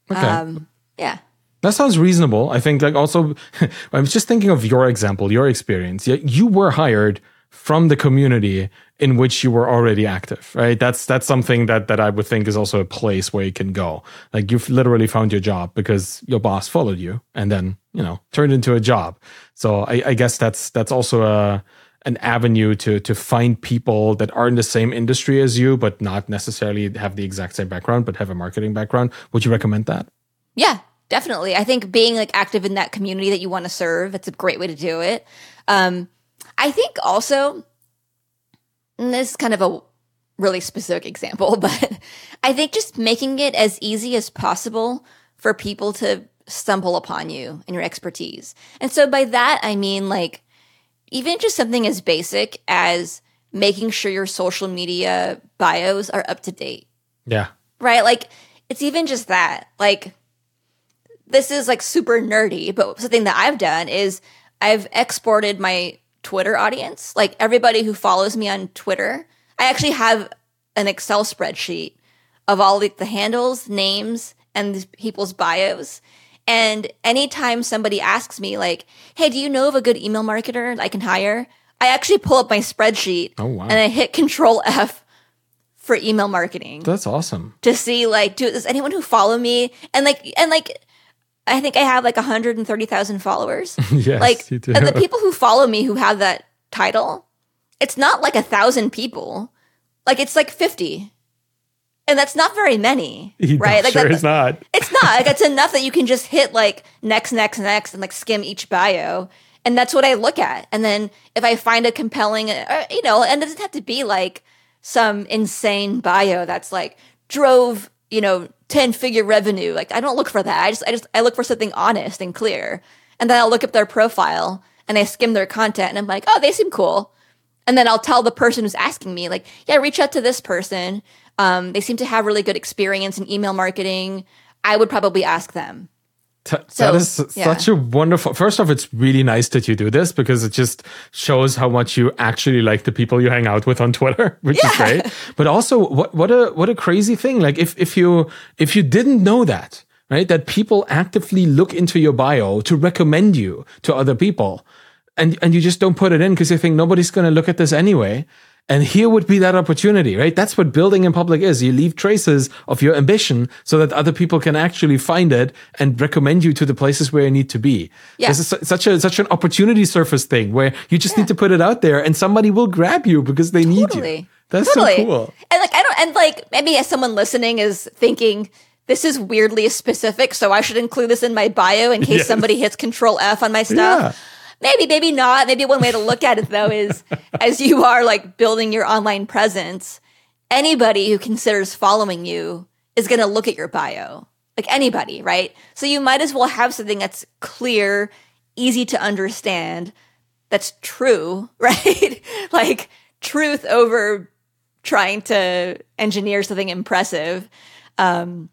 Okay. Um, yeah. That sounds reasonable. I think like also I was just thinking of your example, your experience. You were hired from the community in which you were already active, right? That's that's something that that I would think is also a place where you can go. Like you've literally found your job because your boss followed you and then, you know, turned into a job. So I, I guess that's that's also a an avenue to to find people that are in the same industry as you, but not necessarily have the exact same background, but have a marketing background. Would you recommend that? Yeah, definitely. I think being like active in that community that you want to serve, it's a great way to do it. Um, I think also and this is kind of a really specific example, but I think just making it as easy as possible for people to stumble upon you and your expertise. And so by that, I mean like even just something as basic as making sure your social media bios are up to date. Yeah. Right? Like it's even just that. Like this is like super nerdy, but something that I've done is I've exported my Twitter audience, like everybody who follows me on Twitter, I actually have an Excel spreadsheet of all the, the handles, names, and people's bios. And anytime somebody asks me, like, hey, do you know of a good email marketer I can hire? I actually pull up my spreadsheet oh, wow. and I hit Control F for email marketing. That's awesome. To see, like, do, does anyone who follow me and like, and like, I think I have like 130,000 followers. yes, like, and the people who follow me who have that title, it's not like a thousand people. Like it's like 50. And that's not very many, right? Like sure that, it's not. It's not. Like it's enough that you can just hit like next, next, next, and like skim each bio, and that's what I look at. And then if I find a compelling, uh, you know, and it doesn't have to be like some insane bio that's like drove, you know, 10 figure revenue. Like I don't look for that. I just I just I look for something honest and clear. And then I'll look up their profile and I skim their content and I'm like, "Oh, they seem cool." And then I'll tell the person who's asking me like, "Yeah, reach out to this person. Um, they seem to have really good experience in email marketing. I would probably ask them." T- so, that is yeah. such a wonderful. First off, it's really nice that you do this because it just shows how much you actually like the people you hang out with on Twitter, which yeah. is great. But also, what what a what a crazy thing! Like if if you if you didn't know that, right, that people actively look into your bio to recommend you to other people, and and you just don't put it in because you think nobody's going to look at this anyway. And here would be that opportunity, right? That's what building in public is. You leave traces of your ambition so that other people can actually find it and recommend you to the places where you need to be. Yeah. This is such a such an opportunity surface thing where you just yeah. need to put it out there and somebody will grab you because they totally. need you. That's totally. so cool. And like I don't and like maybe as someone listening is thinking this is weirdly specific, so I should include this in my bio in case yes. somebody hits control F on my stuff. Yeah. Maybe, maybe not. Maybe one way to look at it though is as you are like building your online presence, anybody who considers following you is going to look at your bio. Like anybody, right? So you might as well have something that's clear, easy to understand, that's true, right? like truth over trying to engineer something impressive. Um,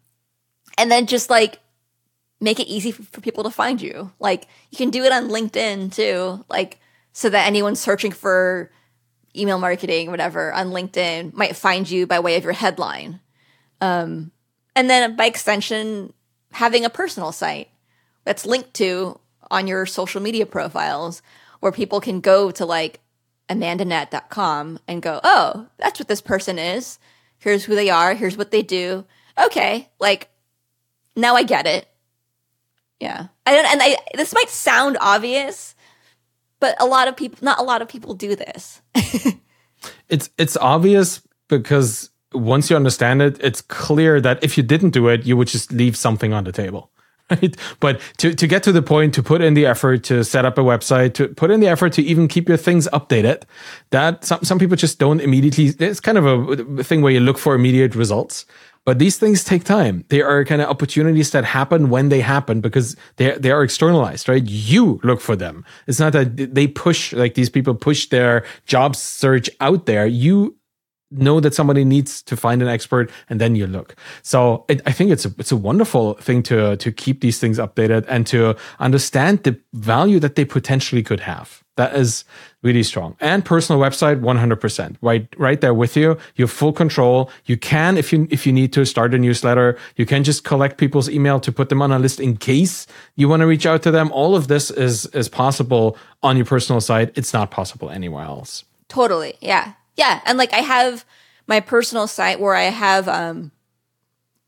and then just like make it easy for people to find you. Like you can do it on LinkedIn too, like so that anyone searching for email marketing, whatever, on LinkedIn might find you by way of your headline. Um, and then by extension, having a personal site that's linked to on your social media profiles where people can go to like amandanat.com and go, oh, that's what this person is. Here's who they are. Here's what they do. Okay, like now I get it. Yeah, and I this might sound obvious, but a lot of people, not a lot of people, do this. it's it's obvious because once you understand it, it's clear that if you didn't do it, you would just leave something on the table. Right. But to, to get to the point, to put in the effort to set up a website, to put in the effort to even keep your things updated, that some, some people just don't immediately, it's kind of a thing where you look for immediate results. But these things take time. They are kind of opportunities that happen when they happen because they they are externalized, right? You look for them. It's not that they push like these people push their job search out there. You know that somebody needs to find an expert and then you look. So it, i think it's a it's a wonderful thing to to keep these things updated and to understand the value that they potentially could have. That is really strong. And personal website 100% right right there with you. You have full control. You can if you if you need to start a newsletter. You can just collect people's email to put them on a list in case you want to reach out to them. All of this is is possible on your personal site. It's not possible anywhere else. Totally yeah yeah, and like I have my personal site where I have um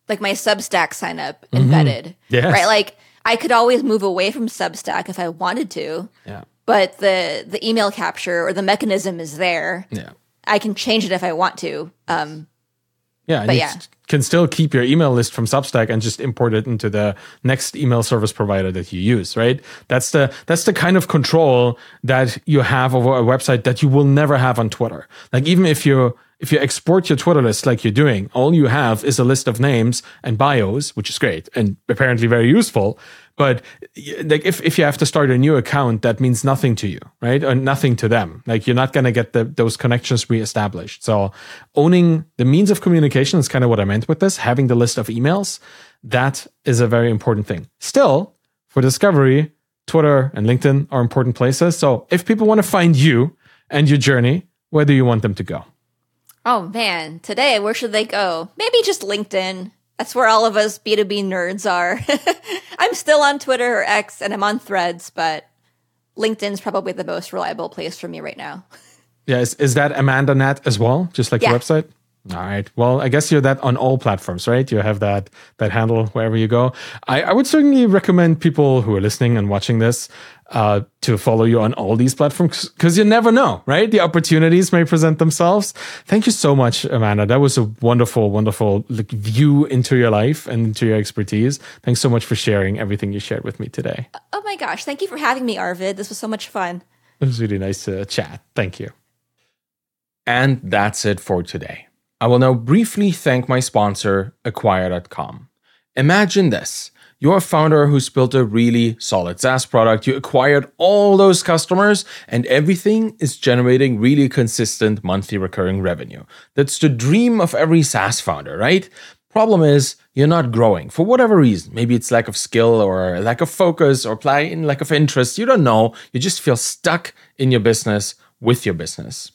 like my Substack sign up mm-hmm. embedded. Yes. Right? Like I could always move away from Substack if I wanted to. Yeah. But the the email capture or the mechanism is there. Yeah. I can change it if I want to. Um yeah, but yeah. Can still keep your email list from Substack and just import it into the next email service provider that you use, right? That's the that's the kind of control that you have over a website that you will never have on Twitter. Like even if you if you export your Twitter list like you're doing, all you have is a list of names and bios, which is great and apparently very useful. But like if, if you have to start a new account, that means nothing to you, right? Or nothing to them. Like you're not going to get the, those connections reestablished. So owning the means of communication is kind of what I meant with this. Having the list of emails, that is a very important thing. Still, for discovery, Twitter and LinkedIn are important places. So if people want to find you and your journey, where do you want them to go? Oh man, today where should they go? Maybe just LinkedIn. That's where all of us B2B nerds are. I'm still on Twitter or X and I'm on threads, but LinkedIn's probably the most reliable place for me right now. Yeah, is, is that amandanat as well? Just like yeah. the website? All right. Well, I guess you're that on all platforms, right? You have that that handle wherever you go. I, I would certainly recommend people who are listening and watching this uh, to follow you on all these platforms because you never know, right? The opportunities may present themselves. Thank you so much, Amanda. That was a wonderful, wonderful like, view into your life and into your expertise. Thanks so much for sharing everything you shared with me today. Oh my gosh. Thank you for having me, Arvid. This was so much fun. It was really nice to chat. Thank you. And that's it for today. I will now briefly thank my sponsor, Acquire.com. Imagine this you're a founder who's built a really solid SaaS product, you acquired all those customers, and everything is generating really consistent monthly recurring revenue. That's the dream of every SaaS founder, right? Problem is, you're not growing for whatever reason. Maybe it's lack of skill or lack of focus or plain lack of interest. You don't know. You just feel stuck in your business with your business.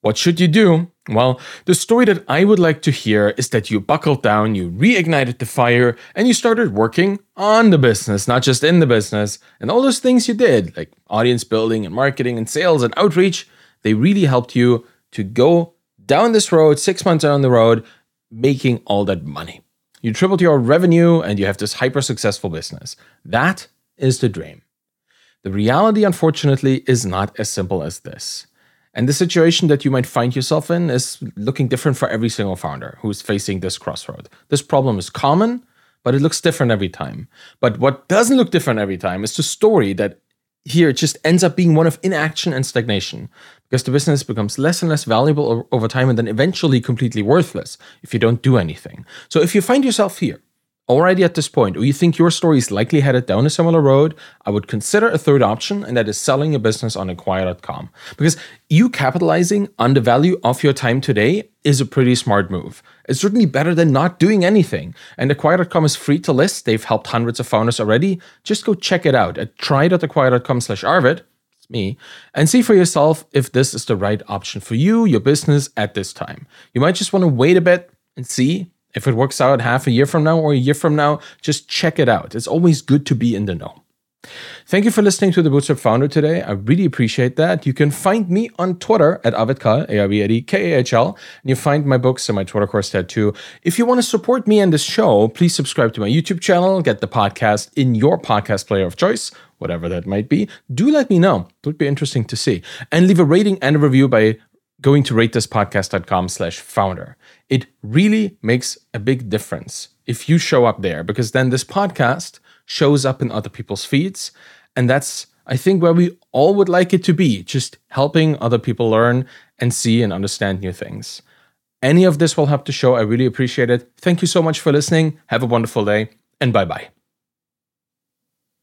What should you do? Well, the story that I would like to hear is that you buckled down, you reignited the fire, and you started working on the business, not just in the business. And all those things you did, like audience building and marketing and sales and outreach, they really helped you to go down this road, six months down the road, making all that money. You tripled your revenue and you have this hyper successful business. That is the dream. The reality, unfortunately, is not as simple as this. And the situation that you might find yourself in is looking different for every single founder who's facing this crossroad. This problem is common, but it looks different every time. But what doesn't look different every time is the story that here it just ends up being one of inaction and stagnation because the business becomes less and less valuable over time and then eventually completely worthless if you don't do anything. So if you find yourself here, already at this point, or you think your story is likely headed down a similar road, I would consider a third option, and that is selling a business on acquire.com. Because you capitalizing on the value of your time today is a pretty smart move. It's certainly better than not doing anything. And acquire.com is free to list. They've helped hundreds of founders already. Just go check it out at try.acquire.com slash Arvid. It's me. And see for yourself if this is the right option for you, your business at this time. You might just want to wait a bit and see if it works out half a year from now or a year from now, just check it out. It's always good to be in the know. Thank you for listening to the Bootstrapped Founder today. I really appreciate that. You can find me on Twitter at Arvid A-R-V-I-D-K-A-H-L, and you find my books and my Twitter course there too. If you want to support me and this show, please subscribe to my YouTube channel, get the podcast in your podcast player of choice, whatever that might be. Do let me know. It would be interesting to see. And leave a rating and a review by going to ratethispodcast.com slash founder. It really makes a big difference if you show up there, because then this podcast shows up in other people's feeds. And that's, I think, where we all would like it to be just helping other people learn and see and understand new things. Any of this will help the show. I really appreciate it. Thank you so much for listening. Have a wonderful day, and bye bye.